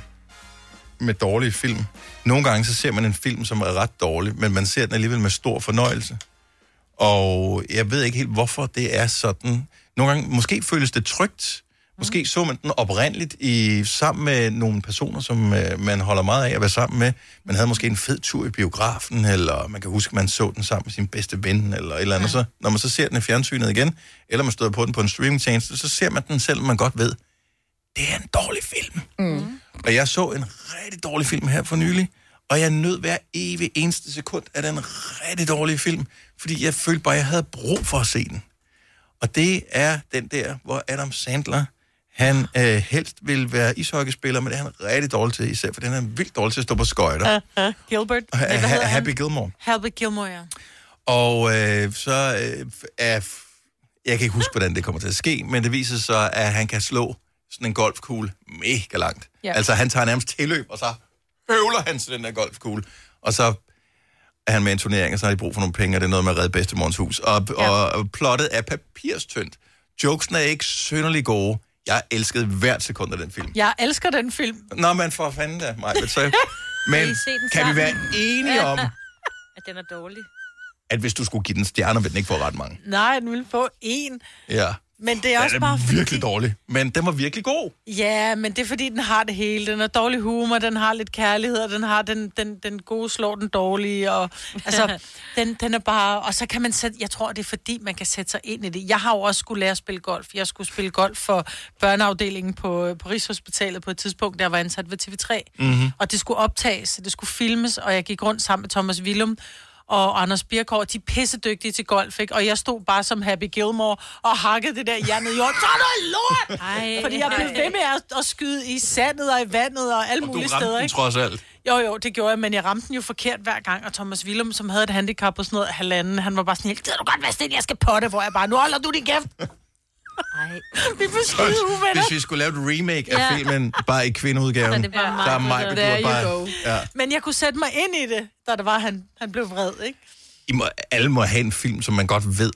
med dårlige film. Nogle gange så ser man en film, som er ret dårlig, men man ser den alligevel med stor fornøjelse. Og jeg ved ikke helt, hvorfor det er sådan. Nogle gange, måske føles det trygt. Måske så man den oprindeligt i, sammen med nogle personer, som øh, man holder meget af at være sammen med. Man havde måske en fed tur i biografen, eller man kan huske, at man så den sammen med sin bedste ven, eller et eller andet. Så, når man så ser den i fjernsynet igen, eller man støder på den på en streamingtjeneste, så ser man den, selvom man godt ved, det er en dårlig film. Mm. Og jeg så en rigtig dårlig film her for nylig, Og jeg nød hver evig eneste sekund af den rigtig dårlige film, fordi jeg følte bare, at jeg havde brug for at se den. Og det er den der, hvor Adam Sandler, han øh, helst vil være ishockeyspiller, men det er han rigtig dårlig til, især for den er vildt dårlig til at stå på skøjter. Uh, Gilbert. Ha- ha- han? Happy Gilmore. Happy Gilmore, ja. Og øh, så øh, er... Jeg kan ikke huske, hvordan det kommer til at ske, men det viser sig, at han kan slå sådan en golfkugle mega langt. Ja. Altså, han tager nærmest tilløb, og så høvler han til den der golfkugle. Og så er han med en turnering, og så har de brug for nogle penge, og det er noget med at redde bedstemorens hus. Og, ja. og, og plottet er papirstyndt. Jokesene er ikke synderligt gode. Jeg elskede hvert sekund af den film. Jeg elsker den film. Nå, man får fanden da, mig. Så, men Kan kan vi sammen? være enige om, At den er dårlig. at hvis du skulle give den stjerner, vil den ikke få ret mange? Nej, den vil få en. Ja. Men det er også den bare... er virkelig dårlig, men den var virkelig god. Ja, men det er fordi, den har det hele. Den har dårlig humor, den har lidt kærlighed, og den har den, den, den gode slår den dårlige. Og, altså, den, den er bare... Og så kan man sætte... Jeg tror, det er fordi, man kan sætte sig ind i det. Jeg har jo også skulle lære at spille golf. Jeg skulle spille golf for børneafdelingen på, på Rigshospitalet på et tidspunkt, der jeg var ansat ved TV3. Mhm. Og det skulle optages, det skulle filmes, og jeg gik rundt sammen med Thomas Willum og Anders Birkov, de er pissedygtige til golf, ikke? Og jeg stod bare som Happy Gilmore og hakkede det der jern ned i jorden. Så er noget lort! Ej. Fordi jeg blev ved med at, at skyde i sandet og i vandet og alle Og du mulige ramte steder, den ikke? trods alt. Jo, jo, det gjorde jeg, men jeg ramte den jo forkert hver gang, og Thomas Willum, som havde et handicap på sådan noget halvanden, han var bare sådan helt, gider du godt være stille, jeg skal potte, hvor jeg bare, nu holder du din kæft. Ej. Vi skide uvenner. Hvis vi skulle lave et remake af Ja. filmen, bare i kvindeudgaven, Så er det mig, der er der- mig, du you bare... Ja. Men jeg kunne sætte mig ind i det, da det var, han, han blev vred, ikke? I må, alle må have en film, som man godt ved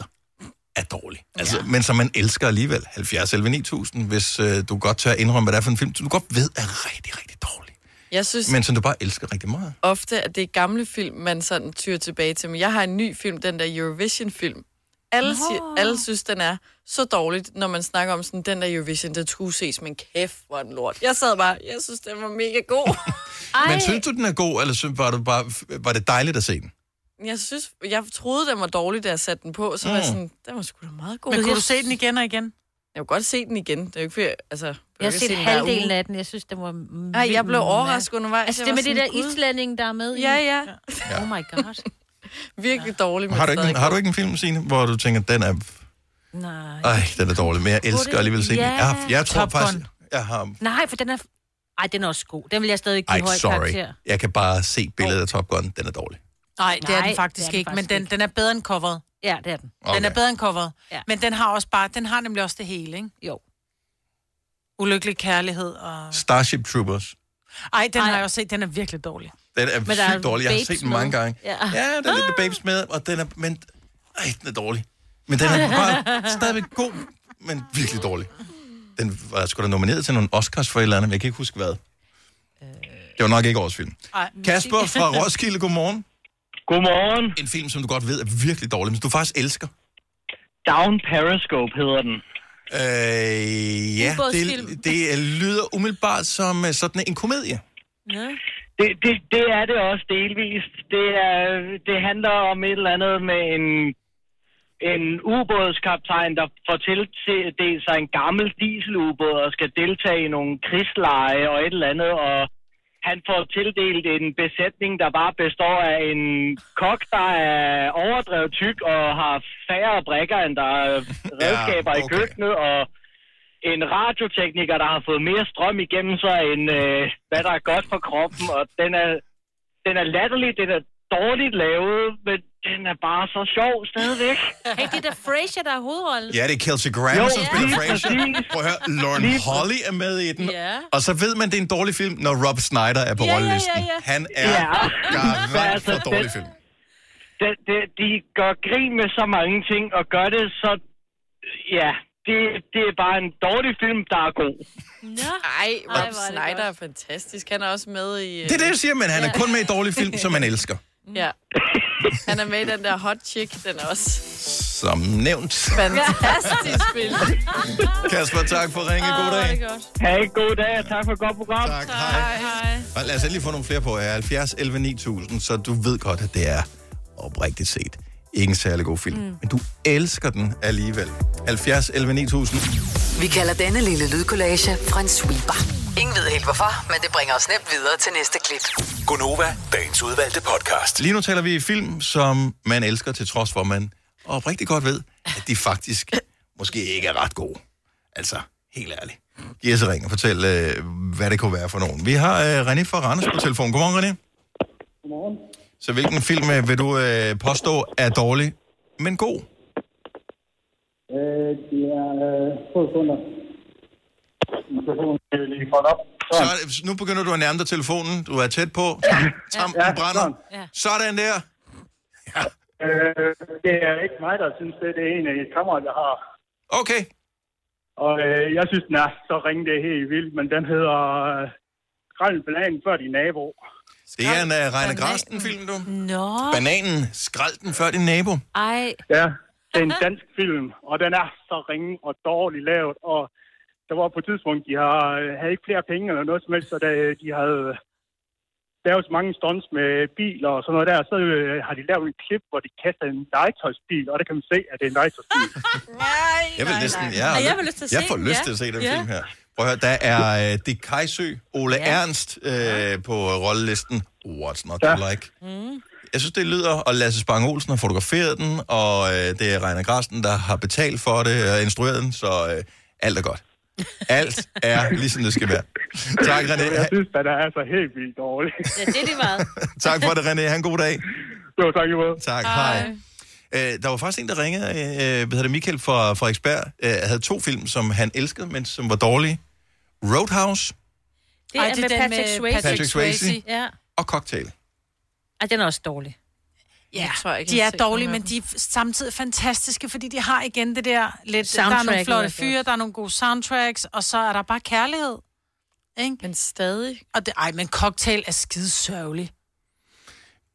er dårlig. Altså, ja. Men som man elsker alligevel. 70 11 9000, hvis øh, du godt tør indrømme, hvad det er for en film, som du godt ved er rigtig, rigtig dårlig. Jeg synes Men som du bare elsker rigtig meget. ofte, at det er gamle film, man sådan tyr tilbage til. Men jeg har en ny film, den der Eurovision-film. Alle, siger, alle synes, den er så dårligt, når man snakker om sådan, den der Eurovision, den skulle ses, men kæft, hvor den lort. Jeg sad bare, jeg synes, den var mega god. Men synes du, den er god, eller synes, var, du bare, var det dejligt at se den? jeg synes, jeg troede, den var dårlig, da jeg satte den på, så var jeg Mm. sådan, den var sgu da meget god. Men kunne Jeg du se den igen og igen? Jeg kunne godt se den igen. Det er jo ikke, fordi jeg- altså... Jeg har set halvdelen af den. Jeg synes, den var... Ej, jeg blev overrasket undervejs. Altså, Jeg det med det der islænding, der er med i. Ja, ja. Oh my god. Virkelig dårlig, men Har du, ikke, en- har du ikke en film, Signe, hvor du tænker, den er... Nej. Ej, den er dårlig, men jeg elsker alligevel at se den. Ja. Jeg, jeg tror Top Gun. faktisk... Jeg har... Nej, for den er... Ej, den er også god. Den vil jeg stadig give Ej, høj sorry. karakter. Jeg kan bare se billedet af Top Gun. Den er dårlig. Nej, det er Nej, den faktisk det er den ikke, faktisk men den, den er bedre end coveret. Ja, det er den. Okay. Den er bedre end coveret. Ja. Men den har også bare, den har nemlig også det hele, ikke? Jo. Ulykkelig kærlighed og... Starship Troopers. Ej, den Ej. har jeg også set, den er virkelig dårlig. Den er Men er sygt dårlig. Jeg har set den mange med. gange. Ja. Ja, der er lidt med babes med, og den er... Men, ej, den er dårlig. Men den er bare stadigvæk god, men virkelig dårlig. Den var sgu da nomineret til nogle Oscars for et eller andet, men jeg kan ikke huske hvad. Det var nok ikke årets film. Ej, Kasper fra Roskilde, godmorgen. Godmorgen. En film, som du godt ved er virkelig dårlig, men du faktisk elsker. Down Periscope hedder den. Øh, ja, det, det lyder umiddelbart som øh, sådan en komedie. Ja. Det, det, det er det også delvist. Det, er, det handler om et eller andet med en, en ubådskaptajn, der får tildelt sig en gammel dieselubåd og skal deltage i nogle krigsleje og et eller andet, og han får tildelt en besætning, der bare består af en kok, der er overdrevet tyk og har færre brækker, end der er redskaber ja, okay. i køkkenet, og en radiotekniker, der har fået mere strøm igennem sig, end øh, hvad der er godt for kroppen, og den er, den er latterlig, den er dårligt lavet, men den er bare så sjov stadigvæk. Hey, det er da Frasier, der er hovedrollen. Ja, det er Kelsey Grammer, Jo, som spiller lige Frasier. Prøv at høre, Lauren Lige Holly er med i den. Ja. Og så ved man, det er en dårlig film, når Rob Snyder er på ja, rollelisten. ja. Han er Ja. garant Altså, for dårlig den- film. De, de, de gør grin med så mange ting, og gør det så... Ja, det, det er bare en dårlig film, der er god. Ej, Rob Snyder er fantastisk. Han er også med i... øh, Det er det, jeg siger, men han er kun med i dårlige film, som man elsker. Ja. Han er med i den der Hot Chick, den er også Som nævnt. fantastisk spil. Kasper, tak for ringe. God dag. Ha' en god dag, og tak for et godt program. Tak, hej. hej. Og lad os endelig få nogle flere på. Ja, 70 11 9000, så du ved godt, at det er oprigtigt set ikke en særlig god film. Mm. Men du elsker den alligevel. 70 11 9000. Vi kalder denne lille lydkollage en sweeper. Ingen ved helt hvorfor, men det bringer os nemt videre til næste klip. Gonova, dagens udvalgte podcast. Lige nu taler vi film, som man elsker, til trods for, at man oprigtigt godt ved, at de faktisk måske ikke er ret gode. Altså, helt ærligt. Giv os ring og fortæl, øh, hvad det kunne være for nogen. Vi har øh, René fra Randers på telefon. Godmorgen, René. Godmorgen. Så hvilken film øh, vil du øh, påstå er dårlig, men god? Øh, det er øh, få sekunder. Mikrofonen er lige op. Så, er det- nu begynder du at nærme dig telefonen. Du er tæt på. Tam, tam, Ja, brænder. sådan. Ja. Sådan der. Øh, det er ikke mig, der synes det. Det er en af et kammerat, jeg har. Okay. Og øh, jeg synes, den er så ringe, det er helt vildt. Men den hedder øh, Skrald bananen før din nabo. Det er en uh, Reine Grasten-film, du. Nå. Bananen, skrald den før din nabo. Ej. Ja, det er en dansk film, og den er så ringe og dårligt lavet. Og der var på et tidspunkt, de har, havde ikke flere penge eller noget som helst, så da de havde lavet så mange stunts med biler og sådan noget der, så øh, har de lavet en klip, hvor de kaster en legetøjsbil, og der kan man se, at det er en legetøjsbil. Jeg vil næsten, jeg, Nej, jeg vil lyst til at jeg se får den, lyst ja. til at se den Ja. film her. Prøv at høre, der er uh, Dick Kajsø, Ole ja. Ernst øh, på rollelisten. What's not to like? Mm. Jeg synes, det lyder, og Lasse Spang Olsen har fotograferet den, og øh, det er Reiner Grasten, der har betalt for det og instrueret den, så øh, alt er godt. Alt er ligesom det skal være. Tak, René. Jeg synes, at den er altså helt vildt dårlig. Ja, det er det meget. Tak for det, René. Ha' en god dag. Jo, tak i måde. Tak, hej. Øh, der var faktisk en, der ringede, øh, hvad hedder det, Michael fra Frederiksberg, øh, havde to film, som han elskede, men som var dårlige. Roadhouse Det er, Ej, Ej, det er med Patrick med Swayze. Patrick Swayze. Ja. og Cocktail. Ej, den er også dårlig. Ja, tror jeg ikke, de jeg har er dårlige, men de er samtidig fantastiske, fordi de har igen det der lidt... Der er nogle er flotte fyre, der er nogle gode soundtracks, og så er der bare kærlighed. Ikke? Men stadig. Og det, ej, men cocktail er skide sørgelig.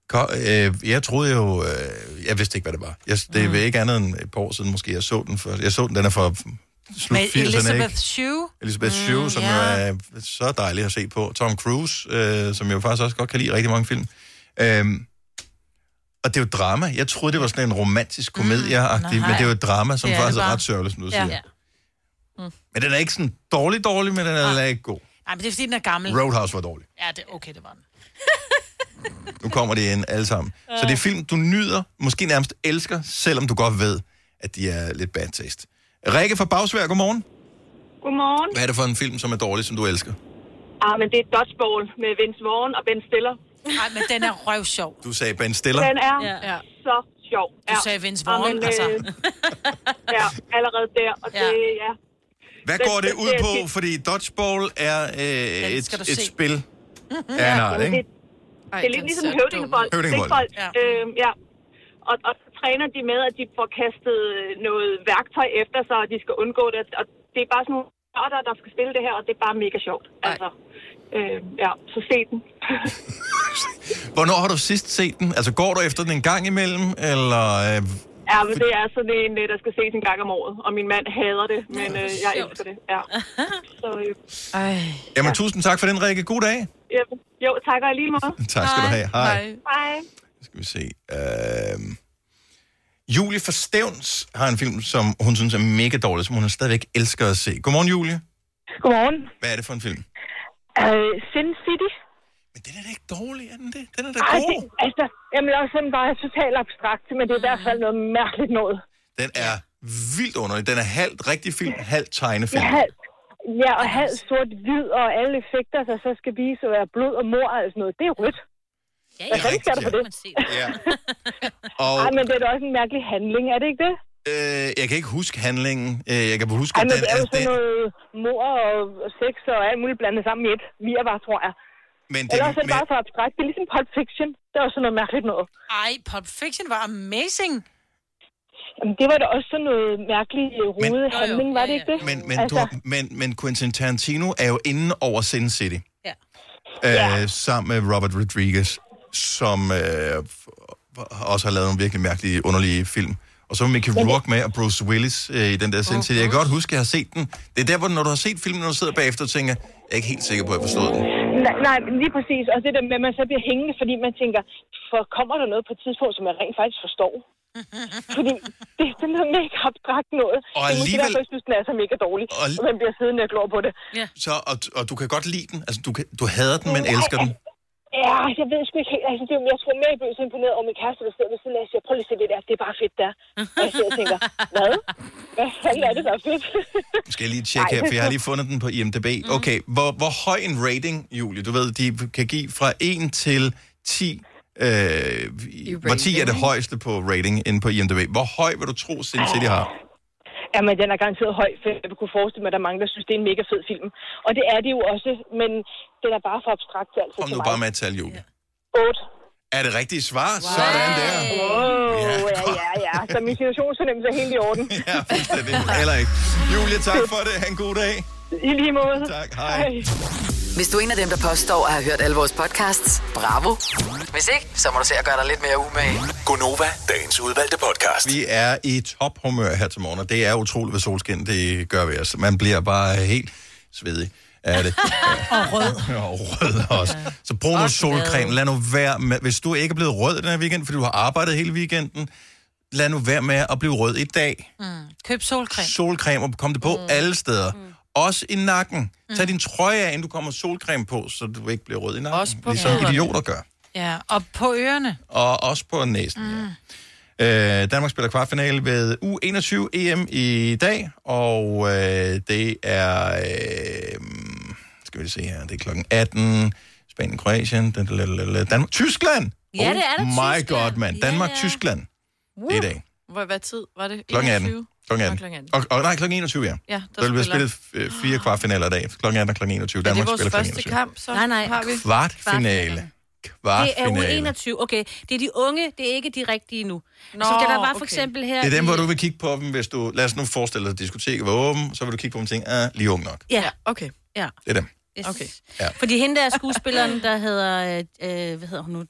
Ko- øh, jeg troede jo, øh, jeg vidste ikke, hvad det var. Jeg, det Mm. er ikke andet end et par år siden, måske jeg så den for. Jeg så den, den er fra slut Med 80'erne, Elizabeth ikke? Shue. Elizabeth Shue, Mm, som ja. jo er så dejlig at se på. Tom Cruise, øh, som jeg jo faktisk også godt kan lide rigtig mange film. Øhm, og det er jo drama. Jeg troede, det var sådan en romantisk komedie mm, men nej. det er jo et drama, som Det er faktisk det er ret sørgeligt, som du Ja. siger. Ja. Men den er ikke sådan dårlig, dårlig, men den er heller ikke god. Nej, men det er fordi, den er gammel. Roadhouse var dårlig. Ja, det, okay, det var den. Nu kommer de ind alle sammen. Så det er film, du nyder, måske nærmest elsker, selvom du godt ved, at de er lidt bad taste. Rikke fra Bagsvær, godmorgen. Godmorgen. Hvad er det for en film, som er dårlig, som du elsker? Ah, men det er Dodgeball med Vince Vaughn og Ben Stiller. Nej, men den er røvsjov. Du sagde Ben Stiller. Den er Ja. ja. så sjov. Du sagde Vince Vaughn, men, altså. øh, ja, allerede der. Og Ja. det, ja. Hvad Den- går det ud det på? fint. Fordi dodgeball er øh, et, et spil af en art, Jamen, ikke? Det, det er lidt ligesom høvdingebold. Høvdingebold. Ja. Øhm, ja. Og, og træner de med, at de får kastet noget værktøj efter sig, og de skal undgå det. Og det er bare sådan nogle nørder, der skal spille det her, og det er bare mega sjovt. Altså, øh, ja, så se den. Hvornår har du sidst set den? Altså, går du efter den en gang imellem, eller... Øh, Ja, men det er sådan en, øh, der skal ses en gang om året, og min mand hader det, men øh, jeg elsker det. Ja. Så, øh, Ej. jamen, tusind tak for den, Rikke. God dag. ja, jo, tak og lige måde. Tak skal du have. Hej. Hej. Skal vi se. Øh, Julie fra Stævns har en film, som hun synes er mega dårlig, som hun stadigvæk elsker at se. Godmorgen, Julie. Godmorgen. Hvad er det for en film? Øh, Sin City. Men den er da ikke dårlig, er den det? Den er da Ej, god. det, altså, jamen også sådan bare totalt abstrakt, men det er i hvert fald noget mærkeligt noget. Den er vildt underlig. Den er halvt rigtig film, halvt tegnefilm. Ja, halv, ja, og halv sort-hvid, og alle effekter, der så skal vise at være blod og mor og sådan noget, det er rødt. Ja, Hvad fanden skal der på det? Ja. Og Ej, men det er da også en mærkelig handling, er det ikke det? øh, jeg kan ikke huske handlingen. Øh, jeg kan huske, Ej, at men den det er jo er... sådan Den, noget mor og sex og alt muligt blandet sammen i et. Virvar, tror jeg. men det, Ellers er det men, bare for abstrakt. Det er ligesom Pulp Fiction. Det er også sådan noget mærkeligt noget. Ej, Pulp Fiction var amazing. Jamen, det var da også sådan noget mærkeligt rodet handling, var det ikke det? men, men, altså, du, men, men Quentin Tarantino er jo inde over Sin City. Ja. Øh, sammen med Robert Rodriguez, som øh, også har lavet nogle virkelig mærkelige, underlige film. Og så var Mickey Rourke med, og Bruce Willis øh, i den der Sin City. Jeg kan godt huske, at jeg har set den. Det er der, hvor når du har set filmen, når du sidder bagefter og tænker, jeg er ikke helt sikker på, at jeg forstod den. nej, nej, lige præcis. Og det der med, at man så bliver hængende, fordi man tænker, for kommer der noget på et tidspunkt, som jeg rent faktisk forstår? fordi det er sådan noget mega abstrakt noget. Og Det er alligevel- derfor, jeg synes, den er så mega dårlig. Og og man bliver siddende og glor på det. Ja. Så, og, og du kan godt lide den. Altså, du, kan, du hader den, men elsker den. Ja, jeg ved sgu ikke helt. Altså, det, er jo- jeg tror mere, jeg blev så imponeret over min kæreste, der sidder ved siden af og siger, prøv lige at se det der, det er bare fedt der. Og jeg sidder og tænker, hvad? Hvad fanden er det, der er fedt? Nu skal jeg lige tjekke her, for jeg har lige fundet den på IMDb. Okay, hvor, hvor høj en rating, Julie? Du ved, de kan give fra 1 til 10. Øh, hvor 10 er det højeste på rating inde på IMDb. Hvor høj vil du tro, Sin City har? Jamen, den er garanteret høj, for jeg kunne forestille mig, at der er mange, der synes, det er en mega fed film. Og det er det jo også, men den er bare for abstrakt til alt Kom til nu mig. bare med et tal, Julie. 8. Er det rigtige svar? Wow. Sådan der. Wow, ja, ja, ja, ja. Så min situationsfornemmelse er helt i orden. ja, fuldstændig. Eller ikke. Julie, tak for det. Ha' en god dag. I lige måde. Tak, hej. Hvis du er en af dem, der påstår at have hørt alle vores podcasts, bravo. Hvis ikke, så må du se at gøre dig lidt mere umage. Gonova, dagens udvalgte podcast. Vi er i tophumør her til morgen, og det er utroligt, hvad solskin det gør ved os. Man bliver bare helt svedig af det. Og rød. og rød også. Så brug nu solcreme. Lad nu være med, hvis du ikke er blevet rød den her weekend, fordi du har arbejdet hele weekenden, lad nu være med at blive rød i dag. Mm. Køb solcreme. Solcreme, og kom det på mm. alle steder. Mm. Også i nakken. Tag din trøje af, inden du kommer solcreme på, så du ikke bliver rød i nakken. Også på ligesom fødderne. idioter gør. Ja, og på ørerne. Og også på næsen. Mm. Øh, Danmark spiller kvartfinale ved U21 EM i dag, og øh, det er, øh, skal vi se her, det er klokken 18, Spanien, Kroatien, da- da- da- da- Danmark, Tyskland! Ja, det er da oh my Tyskland. god, mand. Danmark, Tyskland. Det er i dag. Hvor, hvad tid var det? Klokken 18. 21? Klokken Nå, 18. klokken 18. Og, og nej, klokken 21, ja. Ja, der der vil blive spiller- spillet øh, fire kvartfinaler i dag. Klokken 18 og klokken 21. Er det Danmark vores spiller klokken første 21. kamp, så Nej, nej. har vi? Kvartfinale. Det er Kvartfinale. U21. Okay, det er de unge, det er ikke de rigtige nu. Nå, altså, der var for okay. eksempel her... Det er dem, hvor du vil kigge på dem, hvis du... Lad os nu forestille dig, at diskoteket var åben, så vil du kigge på dem og tænke, ah, lige ung nok. Ja, okay. Ja. Det er dem. Yes. Okay. Ja. Fordi hende der er skuespilleren, der hedder... Øh, øh, hvad hedder hun nu?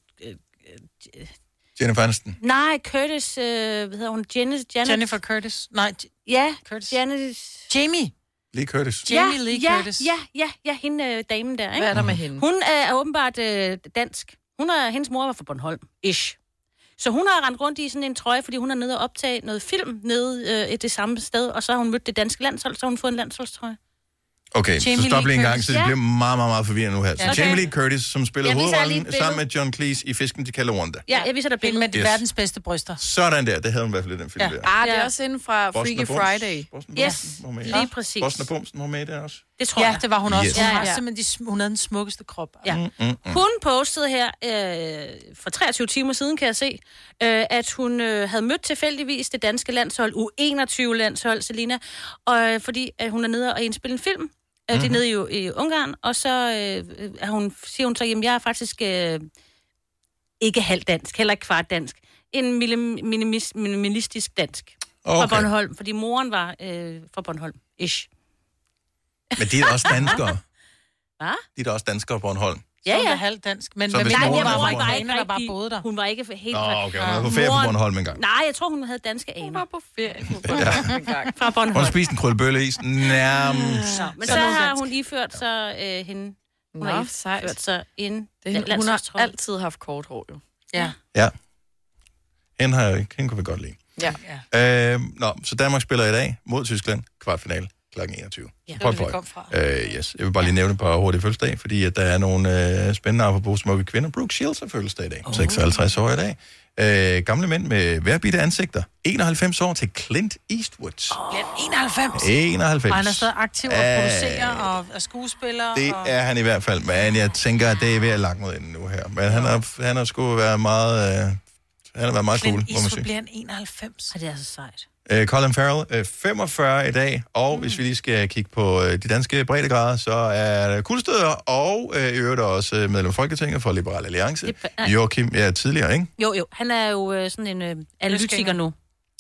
Jennifer Aniston. nej, Curtis... Øh, hvad hedder hun? Janet, Janet, Jennifer Curtis. Nej, Ja, Curtis. Janet... Jamie. Lige Curtis. Jamie ja, Lee ja, Curtis. Ja, ja, ja, hende øh, damen der, ikke? Hvad er der med hende? Hun er åbenbart øh, dansk. Hun er, hendes mor var fra Bornholm, ish. Så hun har rendt rundt i sådan en trøje, fordi hun er nede og optage noget film nede øh, i det samme sted, og så har hun mødt det danske landshold, så har hun fået en landsholdstrøje. Okay, så Jamie stop Lee lige en gang, så det bliver meget, meget, meget forvirrende nu her. Så. Okay. Jamie Lee Curtis, som spiller hovedrollen sammen med John Cleese i Fisken til Kalawanda. Ja, jeg viser dig billedet. Med de Yes. verdens bedste bryster. Sådan der, det havde hun i hvert fald i den film Ja. der. Ah, det er også inden fra Boston Freaky Bums. Friday. Boston Yes, var med. lige præcis. Boston Bumsen var med der også. Det tror Ja, jeg. det var hun også. Yes. Hun, Ja, har ja. simpelthen de, hun havde den smukkeste krop. Ja. Mm, mm, mm. Hun postede her øh, for 23 timer siden, kan jeg se, øh, at hun øh, havde mødt tilfældigvis det danske landshold, U21-landshold, Selina, og, øh, fordi at hun er nede og indspille en film. Mm. Det er Mhm. nede i, i Ungarn, og så øh, er hun, siger hun så, jamen jeg er faktisk øh, ikke halvt dansk, heller ikke kvart dansk. En minimis- minimalistisk dansk fra Okay. Bornholm, fordi moren var øh, fra Bornholm, ish. Men de er også danskere. Hvad? De er da også danskere på Bornholm. Ja, ja. halvt dansk. Men Så hvis moren hun var var fra Bornholm? amerikaner, der bare boede der. Hun var ikke helt... Nå, fra- okay, hun var på ferie på Bornholm engang. Nej, jeg tror, hun havde danske aner. Hun var på ferie på Bornholm engang. Fra Hun Bornholm. har spist en krøllebølle is nærmest. Nå, men Så så hun har dansk. hun iført sig øh, hende... Hun Nå, har sejt. iført sig en Det, hun har altid haft kort hår, jo. Ja. Ja. Hende, har jeg ikke. Hende kunne vi godt lide. Ja. Øh, nå, så Danmark spiller i dag mod Tyskland, kvartfinale kl. 21. Ja, Pøj, det kom fra. Øh, yes. Jeg vil bare lige nævne et par hurtige fødselsdag, fordi at der er nogle øh, spændende apropos smukke kvinder. Brooke Shields har fødselsdag i dag, oh. 56 år i dag. Øh, gamle mænd med værbitte ansigter. 91 år til Clint Eastwood. Bliver 91. 91. Og han er stadig aktiv og producerer og er skuespiller. Det og... er han i hvert fald, men jeg tænker, at det er ved at lagt mod enden nu her. Men han har, han har sgu været meget, øh, han har været meget cool, Clint må man Eastwood sige. bliver en 91. Og det er så sejt. Øh, Colin Farrell, øh, 45 i dag, og mm. hvis vi lige skal kigge på øh, de danske breddegrader, så er der Kuldstøder, og øh, i øvrigt også øh, medlem af Folketinget for Liberal Alliance. Det er- Joachim, ja, tidligere, ikke? Jo, jo. Han er jo øh, sådan en øh, analytiker nu.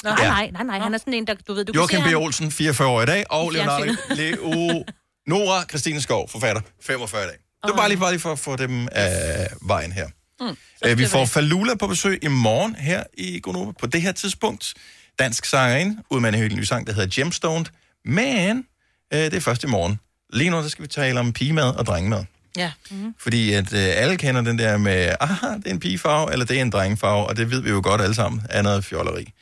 Nej, Ja. nej, nej, nej. Han er sådan en, der, du ved, du Joachim kan B. se ham... Olsen, 44 år i dag, og Leonardo. Leo Nora Christine Skov, forfatter, 45 i dag. Det var bare lige, bare lige for at få dem af vejen her. Mm. Øh, vi får Falula på besøg i morgen her i Gonova. På det her tidspunkt, dansk sangerinde, ud med en helt ny sang, der hedder Gemstone. Men øh, det er først i morgen. Lige nu der skal vi tale om pigemad og drengemad. Ja. Mm. Fordi at øh, alle kender den der med, aha, det er en pigefarve, eller det er en drengefarve, og det ved vi jo godt alle sammen, er noget fjolleri.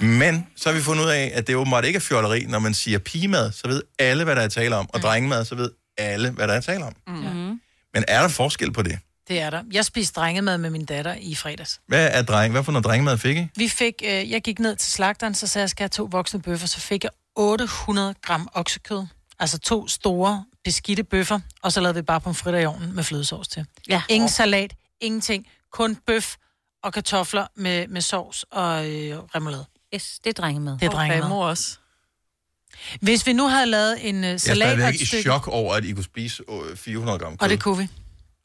Mm. Men så har vi fundet ud af, at det åbenbart ikke er fjolleri, når man siger pigemad, så ved alle, hvad der er tale om, og drengemad, så ved alle, hvad der er tale om. Mm-hmm. Men er der forskel på det? Det er der. Jeg spiste drengemad med min datter i fredags. Hvad er dreng? Hvad for noget drengemad fik I? Vi fik, øh, jeg gik ned til slagteren, så sagde jeg, skal jeg have to voksne bøffer, så fik jeg 800 gram oksekød. Altså to store beskidte bøffer, og så lavede vi bare pomfritter i ovnen med flødesovs til. Ja. Ingen salat, ingenting. Kun bøf og kartofler med, med sovs og øh, remoulade. Yes, det er drengemad. Det er Og drengemad. Remo også. Hvis vi nu havde lavet en uh, Jeg er salat og stadigvæk et i stykke... chok over, at I kunne spise øh, 400 gram kød. Og det kunne vi.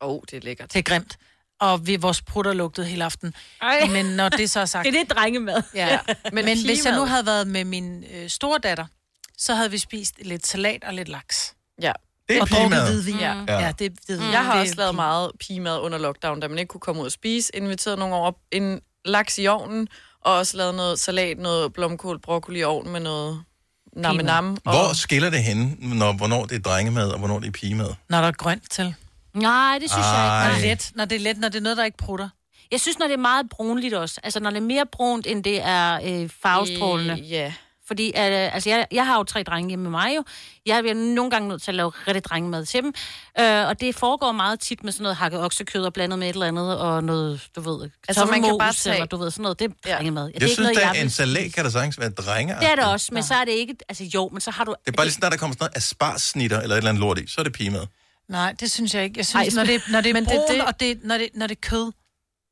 Åh, oh, det er lækkert. Det er grimt. Og vi, vores prutter lugtede hele aften. Ej. Men når det så er sagt... Det er det drengemad. Ja. Men, Men hvis jeg nu havde været med min øh, store datter, så havde vi spist lidt salat og lidt laks. Ja. Det er og pigemad. hvidvin. Ja. Ja. ja, det er hvidvin. Mm. Jeg har Det også lavet pige- meget pigemad under lockdown, da man ikke kunne komme ud og spise. Inviteret nogen over en laks i ovnen, og også lavet noget salat, noget blomkål, broccoli i ovnen med noget namme nam. Hvor skiller det henne, når, hvornår det er drengemad, og hvornår det er pigemad? Når der er grønt til. Nej, det synes jeg Ej. ikke. Når det er let, når det er let, når det er noget, der ikke prutter. Jeg synes, når det er meget brunligt også. Altså, når det er mere brunt, end det er øh, farvestrålende. Øh, Ja. Fordi øh, altså, jeg, jeg har jo tre drenge hjemme med mig jo. Jeg er nogle gange nødt til at lave rigtig drengemad til dem. Øh, og det foregår meget tit med sådan noget hakket oksekød og blandet med et eller andet, og noget, du ved, Altså, man kan bare tage- eller du ved, sådan noget. Det er drengemad. Jeg, det er jeg ikke synes, noget, jeg en salat kan da sagtens være drenge. Det er det også, men så er det ikke... Altså jo, men så har du... Det er bare lige sådan, når der kommer sådan noget asparsnitter eller et eller andet lort i, så er det pigemad. Nej, det synes jeg ikke. Jeg Ej, synes, når det, når det er men det er brun, det- og det, når, det, når det er kød.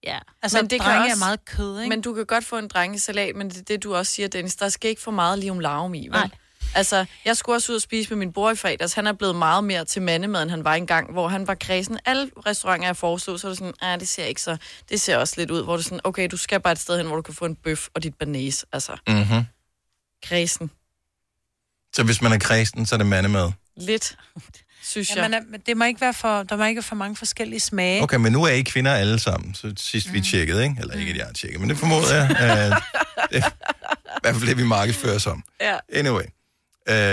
Ja. Altså, Men det kan også- er meget kød, ikke? Men du kan godt få en drengesalat, men det er det, du også siger, Dennis. Der skal ikke for meget lium larm i, vel? Nej. Altså, jeg skulle også ud og spise med min bror i fredags. Han er blevet meget mere til mandemad, end han var engang, hvor han var kredsen. Alle restauranter, jeg foreslog, så var det sådan, ah, det ser ikke så... Det ser også lidt ud, hvor det er sådan, okay, du skal bare et sted hen, hvor du kan få en bøf og dit banæs. Altså, Mm-hmm. kredsen. Så hvis man er kristen, så er det mandemad. Lidt, synes jeg. Ja, men, øh, men det må ikke være for, der må ikke være for mange forskellige smage. Okay, men nu er I kvinder alle sammen, så sidst vi tjekkede, ikke? Eller ikke, at jeg har tjekket, men det formoder jeg. Uh, det, I hvert fald det, vi markedsfører som. Ja. Anyway.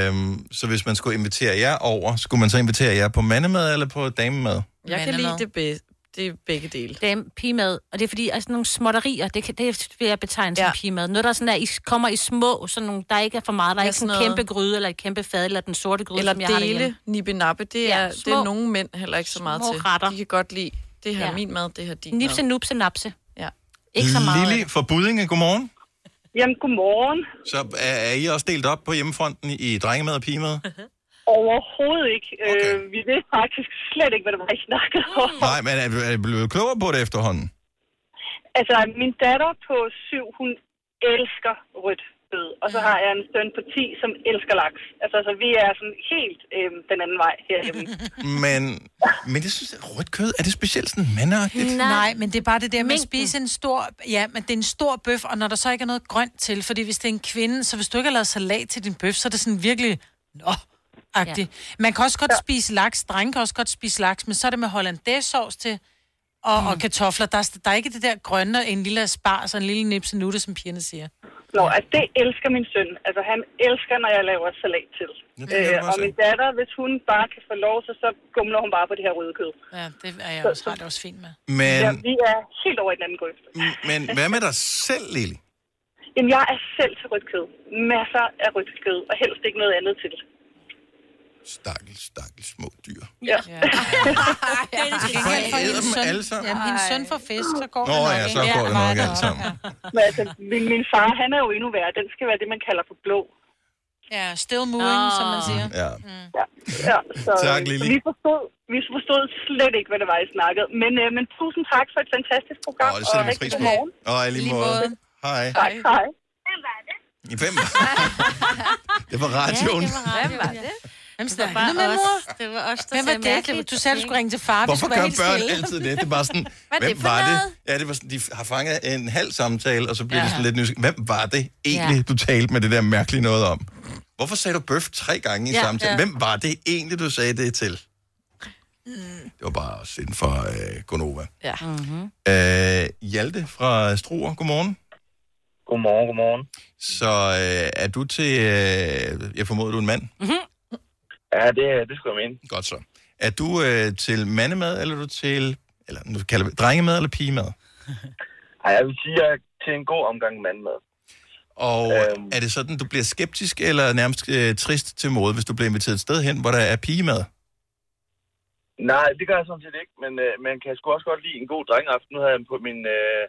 Um, så hvis man skulle invitere jer over, skulle man så invitere jer på mandemad eller på damemad? Jeg kan Mandemad. lide det, be- det er begge dele. Dame, pigemad, og det er fordi, altså nogle småtterier, det, kan, det vil jeg betegne som Ja. pigemad. Noget, der sådan er, I kommer i små, sådan nogle, der ikke er for meget, der er Ja, ikke sådan en noget- kæmpe gryde, eller et kæmpe fad, eller den sorte gryde, Eller som jeg har dele, derhjemme. nippe nappe, det er, Ja, ja, det små- er nogle mænd heller ikke så meget små til. retter. De kan godt lide, det her Ja. er min mad, det her er din Nipse, mad. nupse, napse. Ja. Ikke så meget. Lili det. fra Budinge, godmorgen. Jamen, godmorgen. Så er, er I også delt op på hjemmefronten i drengemad og pigemad? Overhovedet ikke. Okay. Øh, vi ved faktisk slet ikke, hvad det var, I snakkede om. Nej, men er, er I blevet klogere på det efterhånden? Altså, min datter på syv, hun elsker rødt kød. Og så har jeg en søn på 10, som elsker laks. Altså, så vi er sådan helt øh, den anden vej herhjemme. Men, men jeg synes, at rødt kød, er det specielt sådan mandagtigt? Nej. Nej, men det er bare det der med at spise en stor... Ja, men det er en stor bøf, og når der så ikke er noget grønt til, fordi hvis det er en kvinde, så hvis du ikke har lavet salat til din bøf, så er det sådan virkelig... Nå. Ja. Man kan også godt ja. spise laks, drenge kan også godt spise laks, men så er det med hollandaisesauce til, og, mm. og kartofler. Der er, der er ikke det der grønne, en lille spars og en lille nipse nutte, som pigerne siger. Nå, altså, det elsker min søn. Altså, han elsker, når jeg laver salat til. Ja, Øh, og min datter, hvis hun bare kan få lov, så, så gumler hun bare på det her røde kød. Ja, det er jeg også, har det også fint med. Men, Ja, vi er helt over i den anden grøft. men hvad med dig selv, Lili? Jamen, jeg er selv til rødt kød. Masser af rødt kød, og helst ikke noget andet til. Stakkels, stakkels små dyr. Ja. Ja. Æder dem alle sammen? Ja, min søn får fisk, så går Nå det nok ja, så går det nok alt sammen. Men altså, min, min far, han er jo endnu værre. Den skal være det, man kalder for blå. Ja, still moving, Nå. som man siger. Ja. Ja, ja så, Tak, Lili. vi, forstod, vi forstod slet ikke, hvad det var, I snakkede. Men, øh, men tusind tak for et fantastisk program. Åh, det sætter vi rigtig pris god på. morgen. Og i lige måde. Hej. Tak, hej. I fem. det var radioen. Hvem var det? Hvem Det var snakker bare du med, mor? Det var os, der Hvem var sagde det? mærkeligt. Du sagde, du skulle ringe til far. Hvorfor gør børn stille. altid det? Det er bare sådan, Hvad hvem det var noget? det? Ja, det var sådan, de har fanget en halv samtale, og så bliver ja. Det sådan lidt nysgerrig. Hvem var det egentlig, Ja. du talte med det der mærkelige noget om? Hvorfor sagde du bøf tre gange i Ja, samtalen? ja. Hvem var det egentlig, du sagde det til? Det var bare inden for øh, Gonova. Ja. Mm-hmm. Øh, Hjalte fra Struer, godmorgen. Godmorgen, godmorgen. Så øh, er du til, øh, jeg formoder, du er en mand? Ja, det, det skulle jeg mene. Godt så. Er du øh, til mandemad, eller er du til, eller nu kalder vi drengemad eller pigemad? Ej, jeg vil sige, at jeg er til en god omgang mandmad. Og øhm. er det sådan, du bliver skeptisk eller nærmest øh, trist til mode, hvis du bliver inviteret et sted hen, hvor der er pigemad? Nej, det gør jeg sådan set ikke, men øh, man kan sgu også godt lide en god drengeaften. Nu havde jeg på min, øh,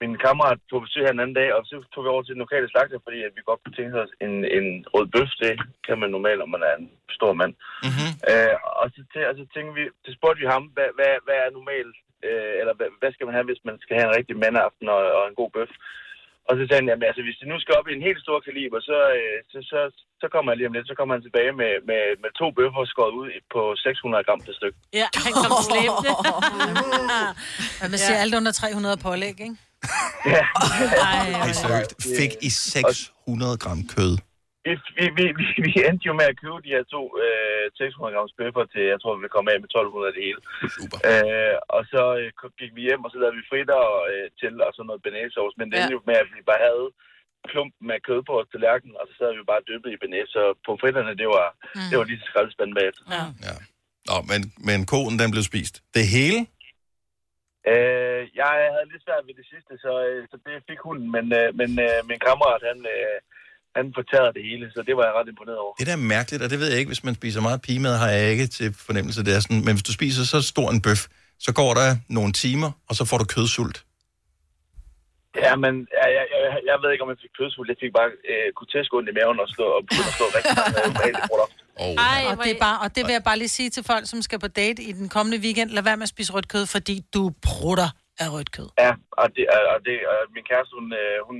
min kammerat på besøg her en anden dag, og så tog vi over til den lokale slagter, fordi at vi godt kunne tænke os en, en rød bøf. Det kan man normalt, når man er en stor mand. Mm-hmm. Øh, og, så, tæ- og så tænkte vi, så spurgte vi ham, hvad, hvad, hvad er normalt, øh, eller hvad, hvad skal man have, hvis man skal have en rigtig mandaften og, og en god bøf? Og så sagde han, jamen altså, hvis det nu skal op i en helt stor kaliber, så, øh, så, så, så kommer jeg lige om lidt, så kommer han tilbage med, med, med to bøffer skåret ud på 600 gram per stykke. Ja, han kom slæbende. Men man siger alt under 300 pålæg, ikke? Ej, seriøst. Fik I 600 gram kød? Vi, vi, vi, vi, endte jo med at købe de her to øh, 600 grams bøffer til, jeg tror, vi kom af med 1200 det hele. Super. Øh, og så øh, gik vi hjem, og så lavede vi fritter øh, til, og sådan noget bearnaisesauce. Men det endte jo med, at vi bare havde klumpen med kød på vores tallerken, og så sad vi bare dyppet i bearnaise. Så på fritterne, det var, mm. det var lige så skraldespand bagefter. Ja. Nå, men, men koen, den blev spist. Det hele? Øh, jeg havde lidt svært ved det sidste, så, øh, så det fik hunden. Men, øh, men øh, min kammerat, han, han fortærede det hele, så det var jeg ret imponeret over. Det der er mærkeligt, og det ved jeg ikke, hvis man spiser meget pigemad, har jeg ikke til fornemmelse. Det er sådan, men hvis du spiser så stor en bøf, så går der nogle timer, og så får du kødsult. Ja, men jeg, jeg, jeg, jeg ved ikke, om jeg fik kødsfuld. Jeg fik bare øh, grotesk ondt i maven og, slå, og begyndte at slå rigtig mange øh, produkter. Oh. Ej, og, det er bare, og det vil jeg bare lige sige til folk, som skal på date i den kommende weekend. Lad være med at spise rødt kød, fordi du prutter af rødt kød. Ja, og, det, og, det, og min kæreste, hun, øh, hun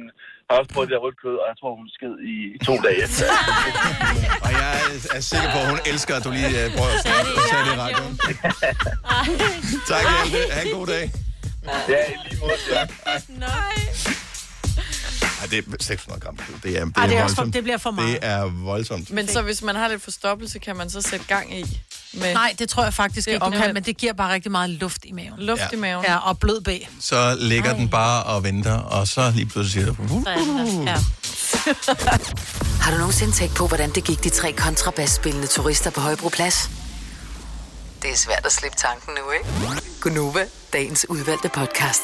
har også prøvet det der rødt kød, og jeg tror, hun sked i, i to dage efter. Og jeg er sikker på, at hun elsker, at du lige øh, prøver at tage det i radioen. tak, Hjalte. Ha' en god dag. Ja, i lige måde. Ja. Nej. Ej, det er 600 gram. Det er, det Ej, det er også for- voldsomt. det bliver for meget. Det er voldsomt. Men så hvis man har lidt forstoppelse, kan man så sætte gang i? Med Nej, det tror jeg faktisk Det ikke, du kan, omvendt. men det giver bare rigtig meget luft i maven. Luft Ja. i maven. Ja, og blød bag. Så ligger den bare og venter, og så lige pludselig siger du... Ja. Har du nogensinde tænkt på, hvordan det gik de tre kontrabasspillende turister på Højbroplads? Det er svært at slippe tanken nu, ikke? Gunova, dagens udvalgte podcast.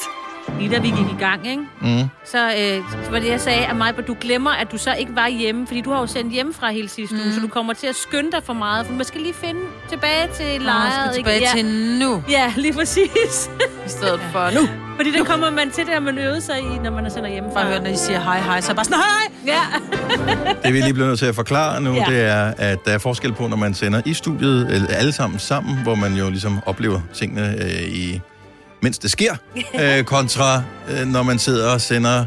Lige da vi gik i gang, ikke? Mm. Så øh, var det, jeg sagde, at mig, du glemmer, at du så ikke var hjemme, fordi du har jo sendt hjemmefra hele sidste mm. uge, så du kommer til at skynde dig for meget, for man skal lige finde tilbage til lejret. skal tilbage til nu. Ja, lige præcis. I stedet for nu. Fordi det kommer man til, der man øvede sig i, når man sender hjemmefra. Bare hør, når I siger hej, hej, så bare sådan, hej, hej. Ja. Det vi lige bliver nødt til at forklare nu, Ja. ja. det er, at der er forskel på, når man sender i studiet, eller alle sammen sammen, hvor man jo ligesom oplever tingene øh, i mens det sker, øh, kontra øh, når man sidder og sender øh,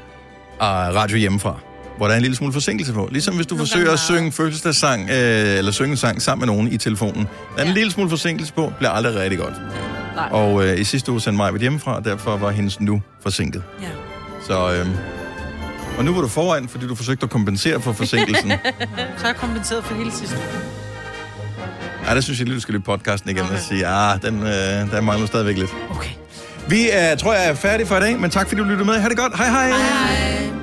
radio hjemmefra, hvor der er en lille smule forsinkelse på. Ligesom hvis du forsøger at synge fødselsdagssang, øh, eller synge en sang sammen med nogen i telefonen. Der er en lille smule forsinkelse på, bliver aldrig rigtig godt. Nej. Og øh, i sidste uge sendte mig hjemmefra, og derfor var hendes nu forsinket. Ja. Så, øh, og nu var du foran, fordi du forsøgte at kompensere for forsinkelsen. Så er jeg kompenseret for hele sidste. Ej, der synes jeg lige, du skal lytte podcasten igen okay. og sige, ah, den, øh, der mangler stadigvæk lidt. Okay. Vi er, tror jeg er færdige for i dag, men tak fordi du lyttede med. Ha' det godt. Hej hej. Hej.